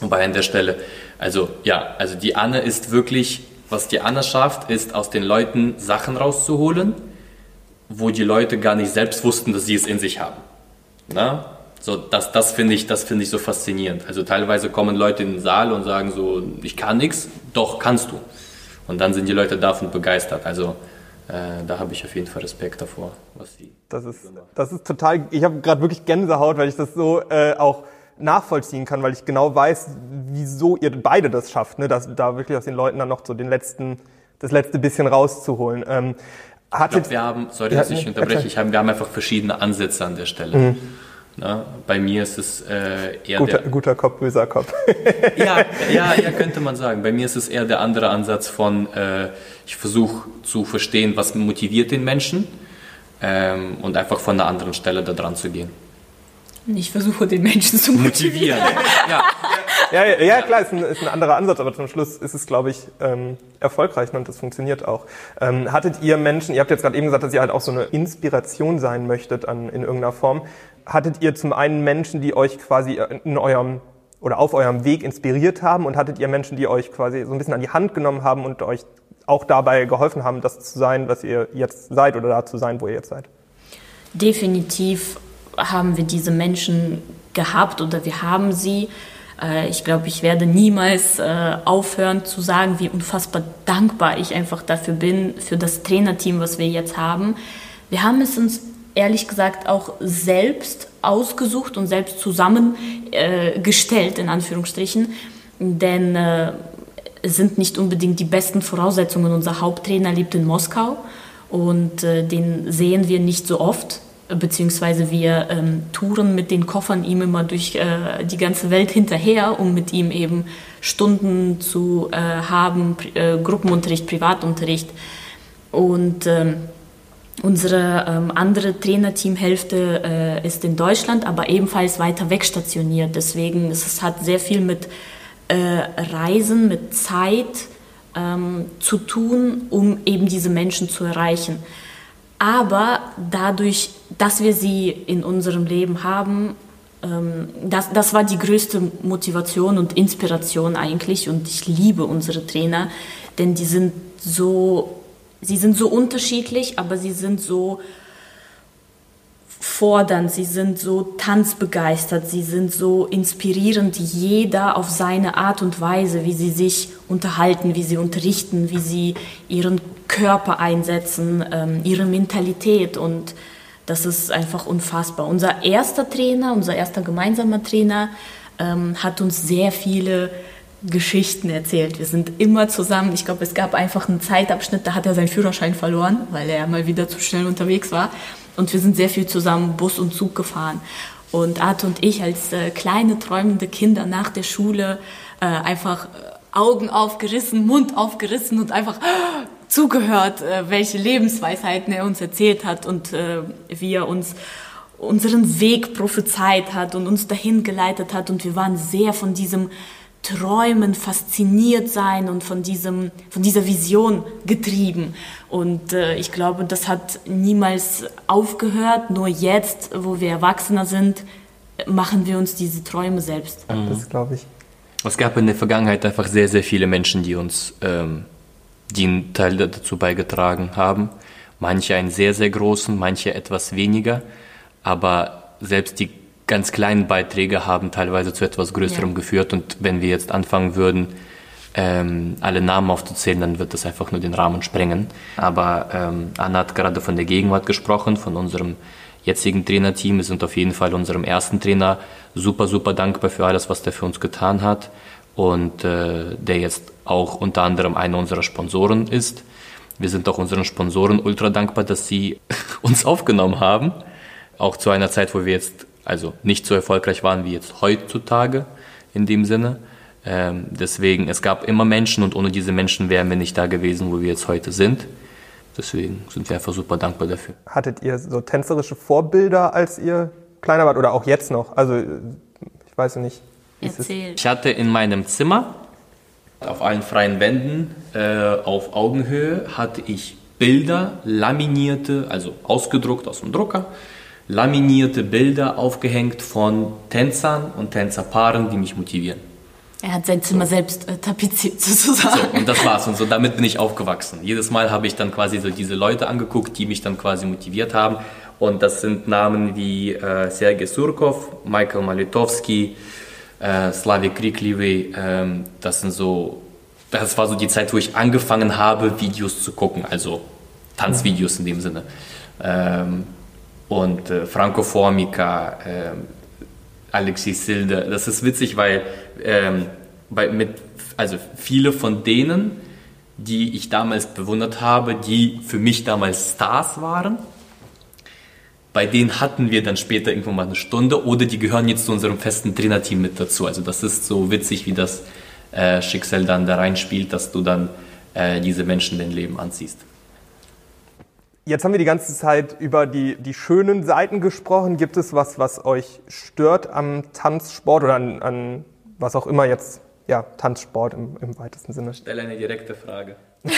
B: Wobei an der Stelle, also ja, also die Anne ist wirklich, was die Anne schafft, ist aus den Leuten Sachen rauszuholen, wo die Leute gar nicht selbst wussten, dass sie es in sich haben. Na? So, das, das finde ich, das finde ich so faszinierend. Also teilweise kommen Leute in den Saal und sagen so, ich kann nichts, doch kannst du. Und dann sind die Leute davon begeistert. Also äh, da habe ich auf jeden Fall Respekt davor, was sie.
A: Das ist, das ist total, ich habe gerade wirklich Gänsehaut, weil ich das so äh, auch nachvollziehen kann, weil ich genau weiß, wieso ihr beide das schafft, ne? dass, da wirklich aus den Leuten dann noch so den letzten, das letzte bisschen rauszuholen. Ähm,
B: Ich glaube, wir haben, sorry, dass ich
A: nee,
B: unterbreche, ich habe, wir haben einfach verschiedene Ansätze an der Stelle. Na, bei mir ist es äh, eher
A: guter,
B: der,
A: guter Kopf, böser Kopf.
B: ja, ja, ja, könnte man sagen. Bei mir ist es eher der andere Ansatz von, äh, ich versuche zu verstehen, was motiviert den Menschen ähm, und einfach von einer anderen Stelle da dran zu gehen.
C: Ich versuche den Menschen zu motivieren.
B: ja.
A: Ja, ja, ja klar, ist ein, ist ein anderer Ansatz, aber zum Schluss ist es, glaube ich, ähm, erfolgreich und das funktioniert auch. Ähm, hattet ihr Menschen, ihr habt jetzt gerade eben gesagt, dass ihr halt auch so eine Inspiration sein möchtet an, in irgendeiner Form. Hattet ihr zum einen Menschen, die euch quasi in eurem oder auf eurem Weg inspiriert haben und hattet ihr Menschen, die euch quasi so ein bisschen an die Hand genommen haben und euch auch dabei geholfen haben, das zu sein, was ihr jetzt seid oder da zu sein, wo ihr jetzt seid?
C: Definitiv haben wir diese Menschen gehabt oder wir haben sie. Äh, Ich glaube, ich werde niemals äh, aufhören zu sagen, wie unfassbar dankbar ich einfach dafür bin, für das Trainerteam, was wir jetzt haben. Wir haben es uns ehrlich gesagt auch selbst ausgesucht und selbst zusammengestellt, in Anführungsstrichen. Denn äh, es sind nicht unbedingt die besten Voraussetzungen. Unser Haupttrainer lebt in Moskau und äh, den sehen wir nicht so oft, beziehungsweise wir ähm, touren mit den Koffern ihm immer durch äh, die ganze Welt hinterher, um mit ihm eben Stunden zu äh, haben, äh, Gruppenunterricht, Privatunterricht. Und ähm, Unsere ähm, andere Trainerteamhälfte äh, ist in Deutschland, aber ebenfalls weiter weg stationiert. Deswegen ist es hat sehr viel mit äh, Reisen, mit Zeit ähm, zu tun, um eben diese Menschen zu erreichen. Aber dadurch, dass wir sie in unserem Leben haben, ähm, das, das war die größte Motivation und Inspiration eigentlich. Und ich liebe unsere Trainer, denn die sind so, sie sind so unterschiedlich, aber sie sind so fordernd, sie sind so tanzbegeistert, sie sind so inspirierend, jeder auf seine Art und Weise, wie sie sich unterhalten, wie sie unterrichten, wie sie ihren Körper einsetzen, ähm, ihre Mentalität und das ist einfach unfassbar. Unser erster Trainer, unser erster gemeinsamer Trainer ähm, hat uns sehr viele Geschichten erzählt. Wir sind immer zusammen. Ich glaube, es gab einfach einen Zeitabschnitt, da hat er seinen Führerschein verloren, weil er mal wieder zu schnell unterwegs war. Und wir sind sehr viel zusammen Bus und Zug gefahren. Und Art und ich als äh, kleine träumende Kinder nach der Schule äh, einfach äh, Augen aufgerissen, Mund aufgerissen und einfach zugehört, äh, welche Lebensweisheiten er uns erzählt hat und äh, wie er uns unseren Weg prophezeit hat und uns dahin geleitet hat. Und wir waren sehr von diesem Träumen fasziniert sein und von diesem, von dieser Vision getrieben. Und äh, ich glaube, das hat niemals aufgehört. Nur jetzt, wo wir Erwachsener sind, machen wir uns diese Träume selbst.
A: Das glaube ich.
B: Es gab in der Vergangenheit einfach sehr, sehr viele Menschen, die uns ähm, die einen Teil dazu beigetragen haben. Manche einen sehr, sehr großen, manche etwas weniger. Aber selbst die ganz kleinen Beiträge haben teilweise zu etwas Größerem
C: Ja.
B: geführt. Und wenn wir jetzt anfangen würden, ähm, alle Namen aufzuzählen, dann wird das einfach nur den Rahmen sprengen. Aber ähm, Anna hat gerade von der Gegenwart gesprochen, von unserem jetzigen Trainerteam. Wir sind auf jeden Fall unserem ersten Trainer super, super dankbar für alles, was der für uns getan hat. Und äh, der jetzt auch unter anderem einer unserer Sponsoren ist. Wir sind auch unseren Sponsoren ultra dankbar, dass sie uns aufgenommen haben. Auch zu einer Zeit, wo wir jetzt also nicht so erfolgreich waren wie jetzt heutzutage in dem Sinne. Ähm, deswegen, es gab immer Menschen und ohne diese Menschen wären wir nicht da gewesen, wo wir jetzt heute sind. Deswegen sind wir einfach super dankbar dafür.
A: Hattet ihr so tänzerische Vorbilder, als ihr kleiner wart oder auch jetzt noch? Also ich weiß nicht.
C: Erzähl.
B: Ich hatte in meinem Zimmer auf allen freien Wänden äh, auf Augenhöhe hatte ich Bilder, laminierte, also ausgedruckt aus dem Drucker, laminierte Bilder aufgehängt von Tänzern und Tänzerpaaren, die mich motivieren.
C: Er hat sein Zimmer so. selbst äh, tapeziert sozusagen.
B: So, und das war's. Und so damit bin ich aufgewachsen. Jedes Mal habe ich dann quasi so diese Leute angeguckt, die mich dann quasi motiviert haben. Und das sind Namen wie äh, Sergei Surkov, Michael Malitowski, äh, Slavik Kriklivi. Ähm, das sind so, das war so die Zeit, wo ich angefangen habe, Videos zu gucken, also Tanzvideos in dem Sinne. Ähm, und äh, Franco Formica, äh, Alexei Silde. Das ist witzig, weil ähm, bei, mit, also viele von denen, die ich damals bewundert habe, die für mich damals Stars waren, bei denen hatten wir dann später irgendwann mal eine Stunde oder die gehören jetzt zu unserem festen Trainerteam mit dazu. Also das ist so witzig, wie das äh, Schicksal dann da reinspielt, dass du dann äh, diese Menschen in dein Leben anziehst.
A: Jetzt haben wir die ganze Zeit über die, die schönen Seiten gesprochen. Gibt es was, was euch stört am Tanzsport oder an, an was auch immer jetzt, ja, Tanzsport im, im weitesten Sinne?
B: Stell eine direkte Frage.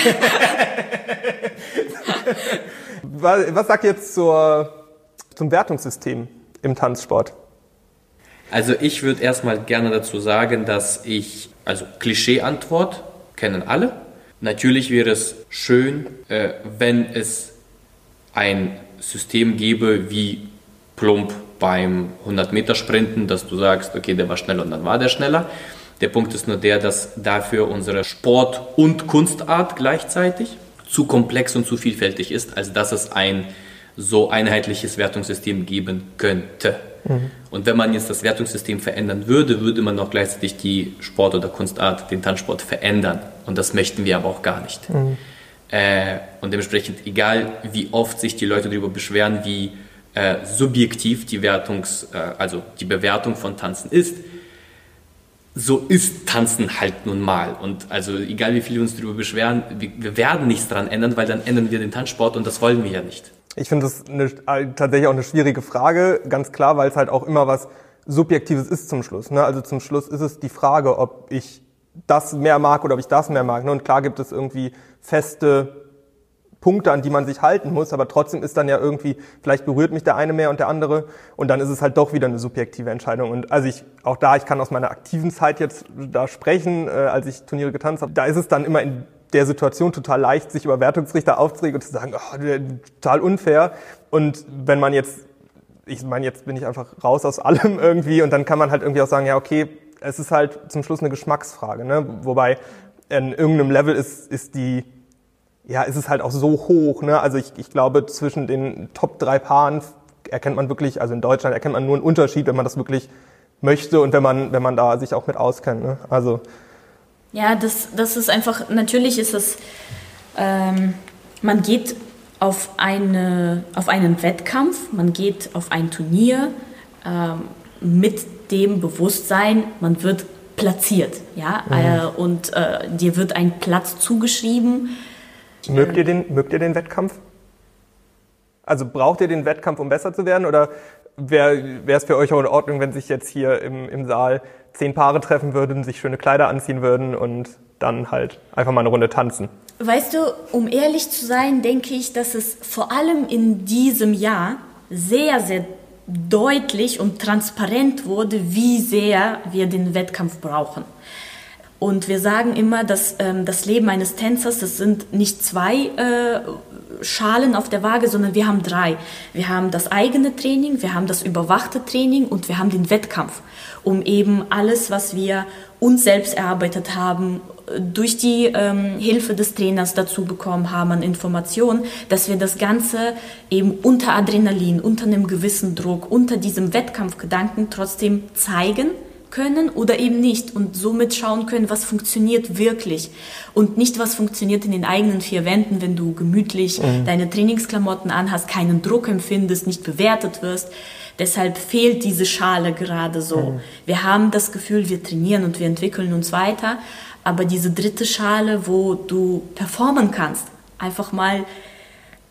A: was, was sagt jetzt zur, zum Wertungssystem im Tanzsport?
B: Also ich würde erstmal gerne dazu sagen, dass ich, also Klischee-Antwort kennen alle. Natürlich wäre es schön, äh, wenn es ein System gebe wie plump beim 100-Meter-Sprinten, dass du sagst, okay, der war schneller und dann war der schneller. Der Punkt ist nur der, dass dafür unsere Sport- und Kunstart gleichzeitig zu komplex und zu vielfältig ist, als dass es ein so einheitliches Wertungssystem geben könnte. Mhm. Und wenn man jetzt das Wertungssystem verändern würde, würde man auch gleichzeitig die Sport- oder Kunstart, den Tanzsport verändern. Und das möchten wir aber auch gar nicht. Mhm. Äh, und dementsprechend, egal wie oft sich die Leute darüber beschweren, wie äh, subjektiv die Wertungs, äh, also die Bewertung von Tanzen ist, so ist Tanzen halt nun mal. Und also egal wie viele uns darüber beschweren, wir, wir werden nichts daran ändern, weil dann ändern wir den Tanzsport und das wollen wir ja nicht.
A: Ich finde das eine, äh, tatsächlich auch eine schwierige Frage, ganz klar, weil es halt auch immer was Subjektives ist zum Schluss. Ne? Also zum Schluss ist es die Frage, ob ich das mehr mag oder ob ich das mehr mag. Ne? Und klar gibt es irgendwie feste Punkte, an die man sich halten muss, aber trotzdem ist dann ja irgendwie, vielleicht berührt mich der eine mehr und der andere und dann ist es halt doch wieder eine subjektive Entscheidung. Und also ich, auch da, ich kann aus meiner aktiven Zeit jetzt da sprechen, äh, als ich Turniere getanzt habe, da ist es dann immer in der Situation total leicht, sich über Wertungsrichter aufzuregen und zu sagen, oh, total unfair. Und wenn man jetzt, ich meine, jetzt bin ich einfach raus aus allem irgendwie und dann kann man halt irgendwie auch sagen, ja, okay, es ist halt zum Schluss eine Geschmacksfrage, ne? Wobei in irgendeinem Level ist, ist die, ja, ist es halt auch so hoch, ne? Also ich, ich glaube, zwischen den Top drei Paaren erkennt man wirklich, also in Deutschland erkennt man nur einen Unterschied, wenn man das wirklich möchte und wenn man, wenn man da sich auch mit auskennt, ne? Also.
C: Ja, das, das ist einfach, natürlich ist es, ähm, man geht auf, eine, auf einen Wettkampf, man geht auf ein Turnier ähm, mit dem Bewusstsein, man wird platziert, ja, mhm. äh, und äh, dir wird ein Platz zugeschrieben.
A: Mögt ihr den, mögt ihr den Wettkampf? Also braucht ihr den Wettkampf, um besser zu werden, oder wäre es für euch auch in Ordnung, wenn sich jetzt hier im, im Saal zehn Paare treffen würden, sich schöne Kleider anziehen würden und dann halt einfach mal eine Runde tanzen?
C: Weißt du, um ehrlich zu sein, denke ich, dass es vor allem in diesem Jahr sehr, sehr deutlich und transparent wurde, wie sehr wir den Wettkampf brauchen. Und wir sagen immer, dass ähm, das Leben eines Tänzers, das sind nicht zwei äh, Schalen auf der Waage, sondern wir haben drei. Wir haben das eigene Training, wir haben das überwachte Training und wir haben den Wettkampf, um eben alles, was wir uns selbst erarbeitet haben, durch die ähm, Hilfe des Trainers dazu bekommen haben an Informationen, dass wir das Ganze eben unter Adrenalin, unter einem gewissen Druck, unter diesem Wettkampfgedanken trotzdem zeigen, können oder eben nicht und somit schauen können, was funktioniert wirklich und nicht was funktioniert in den eigenen vier Wänden, wenn du gemütlich mhm. deine Trainingsklamotten anhast, keinen Druck empfindest, nicht bewertet wirst. Deshalb fehlt diese Schale gerade so. Mhm. Wir haben das Gefühl, wir trainieren und wir entwickeln uns weiter, aber diese dritte Schale, wo du performen kannst, einfach mal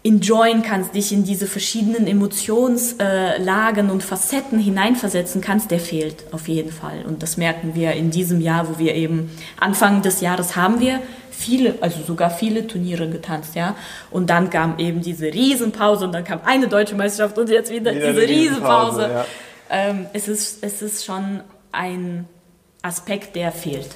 C: enjoyen kannst, dich in diese verschiedenen Emotionslagen und Facetten hineinversetzen kannst, der fehlt auf jeden Fall. Und das merken wir in diesem Jahr, wo wir eben Anfang des Jahres haben wir viele, also sogar viele Turniere getanzt, ja. Und dann kam eben diese Riesenpause und dann kam eine deutsche Meisterschaft und jetzt wieder, wieder diese Riesenpause. Ja. Ähm, es, ist, es ist schon ein Aspekt, der fehlt.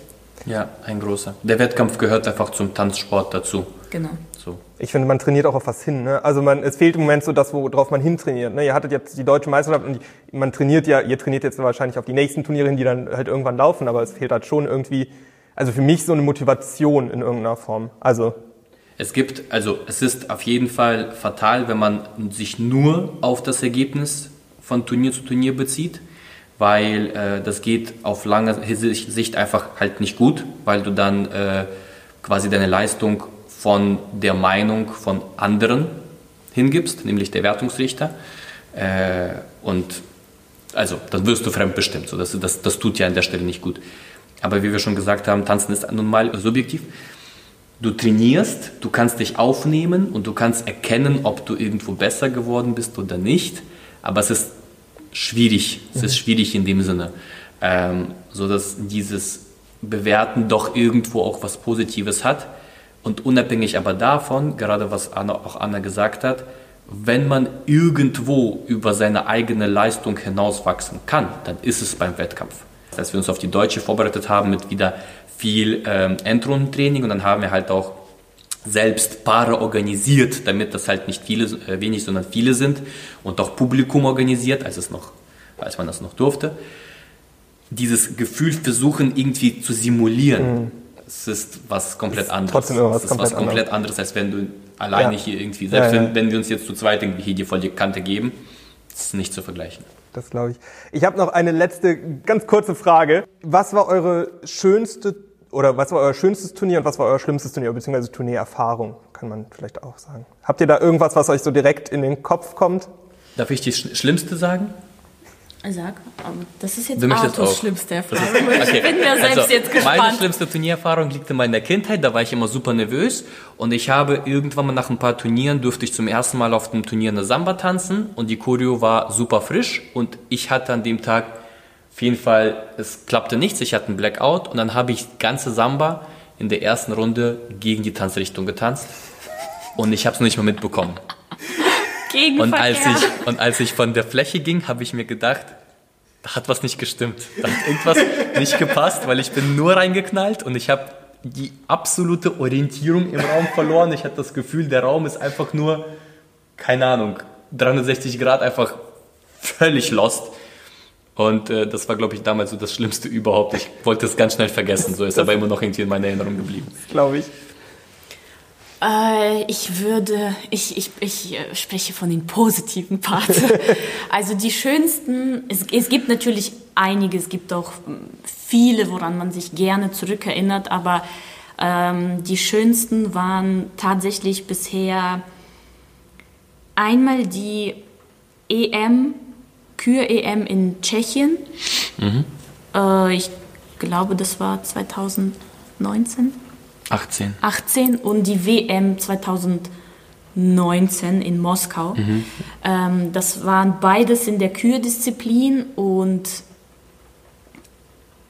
B: Ja, ein großer. Der Wettkampf gehört einfach zum Tanzsport dazu.
C: Genau.
A: So. Ich finde, man trainiert auch auf was hin. Ne? Also man, es fehlt im Moment so das, worauf man hintrainiert. Ne? Ihr hattet jetzt die deutsche Meisterschaft und man trainiert ja, ihr trainiert jetzt wahrscheinlich auf die nächsten Turniere hin, die dann halt irgendwann laufen, aber es fehlt halt schon irgendwie, also für mich so eine Motivation in irgendeiner Form. Also
B: es gibt, also es ist auf jeden Fall fatal, wenn man sich nur auf das Ergebnis von Turnier zu Turnier bezieht, weil äh, das geht auf lange Sicht einfach halt nicht gut, weil du dann äh, quasi deine Leistung von der Meinung von anderen hingibst, nämlich der Wertungsrichter. Äh, und also dann wirst du fremdbestimmt. So, das, das, das tut ja an der Stelle nicht gut. Aber wie wir schon gesagt haben, Tanzen ist nun mal subjektiv. Du trainierst, du kannst dich aufnehmen und du kannst erkennen, ob du irgendwo besser geworden bist oder nicht. Aber es ist schwierig. Es ist mhm. schwierig in dem Sinne, ähm, so dass dieses Bewerten doch irgendwo auch was Positives hat. Und unabhängig aber davon, gerade was Anna, auch Anna gesagt hat, wenn man irgendwo über seine eigene Leistung hinauswachsen kann, dann ist es beim Wettkampf. Als wir uns auf die Deutsche vorbereitet haben mit wieder viel ähm, Endrundentraining und dann haben wir halt auch selbst Paare organisiert, damit das halt nicht viele, äh, wenig, sondern viele sind und auch Publikum organisiert, als es noch, als man das noch durfte. Dieses Gefühl versuchen irgendwie zu simulieren. Mhm es ist was komplett anderes.
A: Trotzdem irgendwas
B: es ist komplett was komplett anderes, als wenn du alleine ja. hier irgendwie, selbst ja, ja. Wenn, wenn wir uns jetzt zu zweit irgendwie hier die voll die Kante geben, ist nicht zu vergleichen.
A: Das glaube ich. Ich habe noch eine letzte, ganz kurze Frage. Was war eure schönste oder was war euer schönstes Turnier und was war euer schlimmstes Turnier, beziehungsweise Turniererfahrung, kann man vielleicht auch sagen. Habt ihr da irgendwas, was euch so direkt in den Kopf kommt?
B: Darf ich die schlimmste sagen?
C: Sag, das ist jetzt Arthurs schlimmste Erfahrung.
B: Okay. Ich bin mir selbst also, jetzt gespannt. Meine schlimmste Turniererfahrung liegt in meiner Kindheit. Da war ich immer super nervös und ich habe irgendwann mal nach ein paar Turnieren durfte ich zum ersten Mal auf dem Turnier eine Samba tanzen und die Choreo war super frisch und ich hatte an dem Tag auf jeden Fall, es klappte nichts. Ich hatte einen Blackout und dann habe ich ganze Samba in der ersten Runde gegen die Tanzrichtung getanzt und ich habe es noch nicht mal mitbekommen. Und als, ich, und als ich von der Fläche ging, habe ich mir gedacht, da hat was nicht gestimmt. Da hat irgendwas nicht gepasst, weil ich bin nur reingeknallt und ich habe die absolute Orientierung im Raum verloren. Ich hatte das Gefühl, der Raum ist einfach nur, keine Ahnung, 360 Grad einfach völlig lost. Und äh, das war, glaube ich, damals so das Schlimmste überhaupt. Ich wollte es ganz schnell vergessen, so ist aber immer noch irgendwie in meiner Erinnerung geblieben.
A: Glaube ich.
C: Äh, ich würde, ich, ich, ich äh, spreche von den positiven Parts. also die schönsten, es, es gibt natürlich einige, es gibt auch hm, viele, woran man sich gerne zurückerinnert, aber ähm, die schönsten waren tatsächlich bisher einmal die EM, Kür-EM in Tschechien. Mhm. Äh, ich glaube, das war 2019.
B: 18.
C: 18 und die WM 2019 in Moskau. Mhm. Ähm, das waren beides in der Kürdisziplin und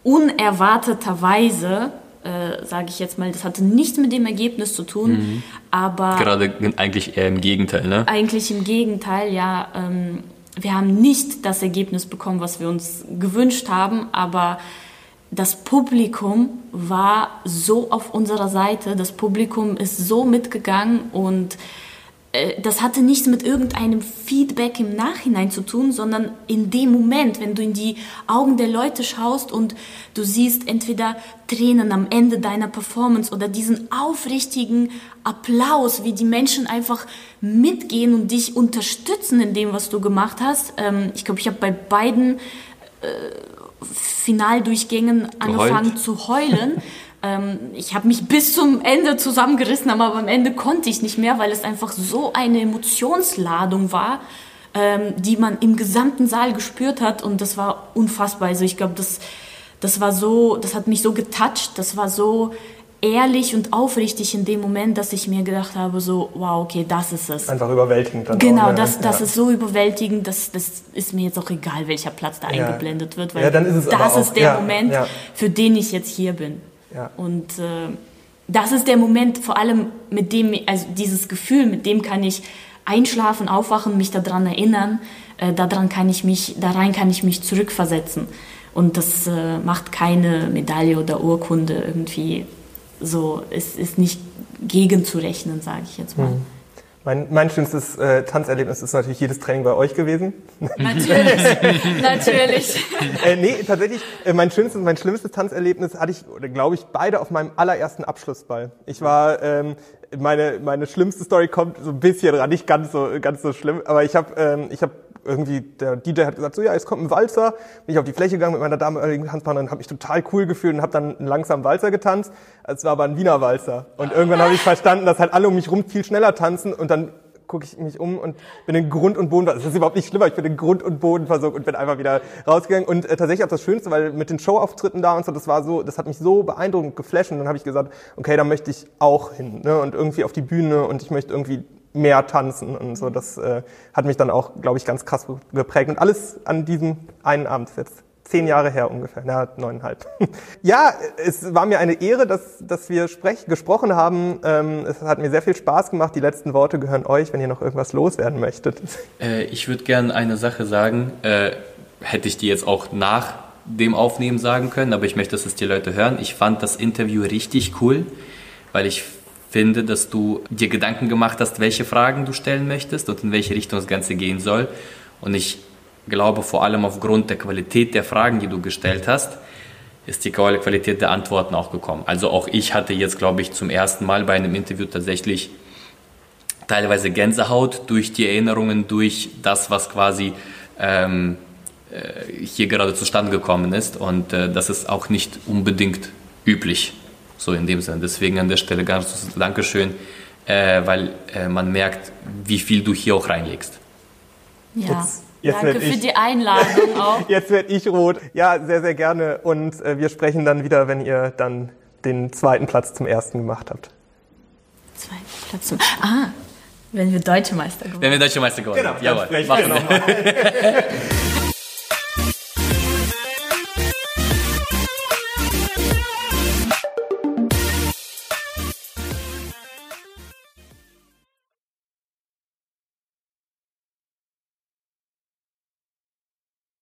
C: unerwarteterweise, äh, sage ich jetzt mal, das hatte nichts mit dem Ergebnis zu tun, mhm. aber...
B: Gerade eigentlich eher im Gegenteil, ne?
C: Eigentlich im Gegenteil, ja. Ähm, wir haben nicht das Ergebnis bekommen, was wir uns gewünscht haben, aber das Publikum war so auf unserer Seite, das Publikum ist so mitgegangen und äh, das hatte nichts mit irgendeinem Feedback im Nachhinein zu tun, sondern in dem Moment, wenn du in die Augen der Leute schaust und du siehst entweder Tränen am Ende deiner Performance oder diesen aufrichtigen Applaus, wie die Menschen einfach mitgehen und dich unterstützen in dem, was du gemacht hast. Ähm, ich glaube, ich habe bei beiden äh, Finaldurchgängen angefangen zu heulen. ähm, ich habe mich bis zum Ende zusammengerissen, aber am Ende konnte ich nicht mehr, weil es einfach so eine Emotionsladung war, ähm, die man im gesamten Saal gespürt hat und das war unfassbar. Also ich glaube, das, das war so, das hat mich so getoucht, das war so ehrlich und aufrichtig in dem Moment, dass ich mir gedacht habe, so, wow, okay, das ist es.
A: Einfach überwältigend. Dann
C: genau,
A: auch, ne?
C: das, das
A: ja.
C: ist so überwältigend, dass das ist mir jetzt auch egal, welcher Platz da
A: Ja.
C: eingeblendet wird, weil
A: Ja, ist
C: das ist der Moment, für den ich jetzt hier bin. Und äh, das ist der Moment, vor allem mit dem, also dieses Gefühl, mit dem kann ich einschlafen, aufwachen, mich daran erinnern, äh, daran kann ich mich, da rein kann ich mich zurückversetzen. Und das äh, macht keine Medaille oder Urkunde irgendwie so, es ist nicht gegenzurechnen, sage ich jetzt mal.
A: Mein, mein schönstes äh, Tanzerlebnis ist natürlich jedes Training bei euch gewesen.
C: Natürlich, natürlich.
A: äh, nee, tatsächlich, äh, mein schönstes, mein schlimmstes Tanzerlebnis hatte ich, oder glaube ich, beide auf meinem allerersten Abschlussball. Ich war, ähm, meine, meine schlimmste Story kommt so ein bisschen ran, nicht ganz so, ganz so schlimm, aber ich habe, ähm, ich habe irgendwie, der DJ hat gesagt, so ja, jetzt kommt ein Walzer, bin ich auf die Fläche gegangen mit meiner damaligen Tanzpartnerin, habe mich total cool gefühlt und habe dann einen langsamen Walzer getanzt. Es war aber ein Wiener Walzer. Und irgendwann habe ich verstanden, dass halt alle um mich rum viel schneller tanzen und dann gucke ich mich um und bin in Grund und Boden, das ist überhaupt nicht schlimmer, ich bin in Grund und Boden versunken und bin einfach wieder rausgegangen und äh, tatsächlich auch das Schönste, weil mit den Showauftritten da und so, das war so, das hat mich so beeindruckend geflasht und dann habe ich gesagt, okay, da möchte ich auch hin ne? und irgendwie auf die Bühne und ich möchte irgendwie mehr tanzen und so, das äh, hat mich dann auch, glaube ich, ganz krass geprägt und alles an diesem einen Abend ist jetzt zehn Jahre her ungefähr, na, neuneinhalb. ja, es war mir eine Ehre, dass, dass wir sprech, gesprochen haben. Ähm, es hat mir sehr viel Spaß gemacht. Die letzten Worte gehören euch, wenn ihr noch irgendwas loswerden möchtet.
B: Äh, ich würde gerne eine Sache sagen. Äh, hätte ich die jetzt auch nach dem Aufnehmen sagen können, aber ich möchte, dass es die Leute hören. Ich fand das Interview richtig cool, weil ich finde, dass du dir Gedanken gemacht hast, welche Fragen du stellen möchtest und in welche Richtung das Ganze gehen soll. Und ich glaube, vor allem aufgrund der Qualität der Fragen, die du gestellt hast, ist die Qualität der Antworten auch gekommen. Also auch ich hatte jetzt, glaube ich, zum ersten Mal bei einem Interview tatsächlich teilweise Gänsehaut durch die Erinnerungen, durch das, was quasi ähm, äh, hier gerade zustande gekommen ist. Und äh, das ist auch nicht unbedingt üblich, so in dem Sinne. Deswegen an der Stelle ganz großes Dankeschön, äh, weil äh, man merkt, wie viel du hier auch reinlegst.
C: Ja.
A: Jetzt- jetzt
C: Danke für
A: ich-
C: die Einladung auch.
A: Jetzt werde ich rot. Ja, sehr, sehr gerne. Und äh, wir sprechen dann wieder, wenn ihr dann den zweiten Platz zum ersten gemacht habt.
C: Zweiter Platz. zum- Ah, wenn wir Deutsche Meister geworden
B: Wenn wir Deutsche Meister geworden sind. Jawohl, machen
A: wir
B: wir.
A: nochmal.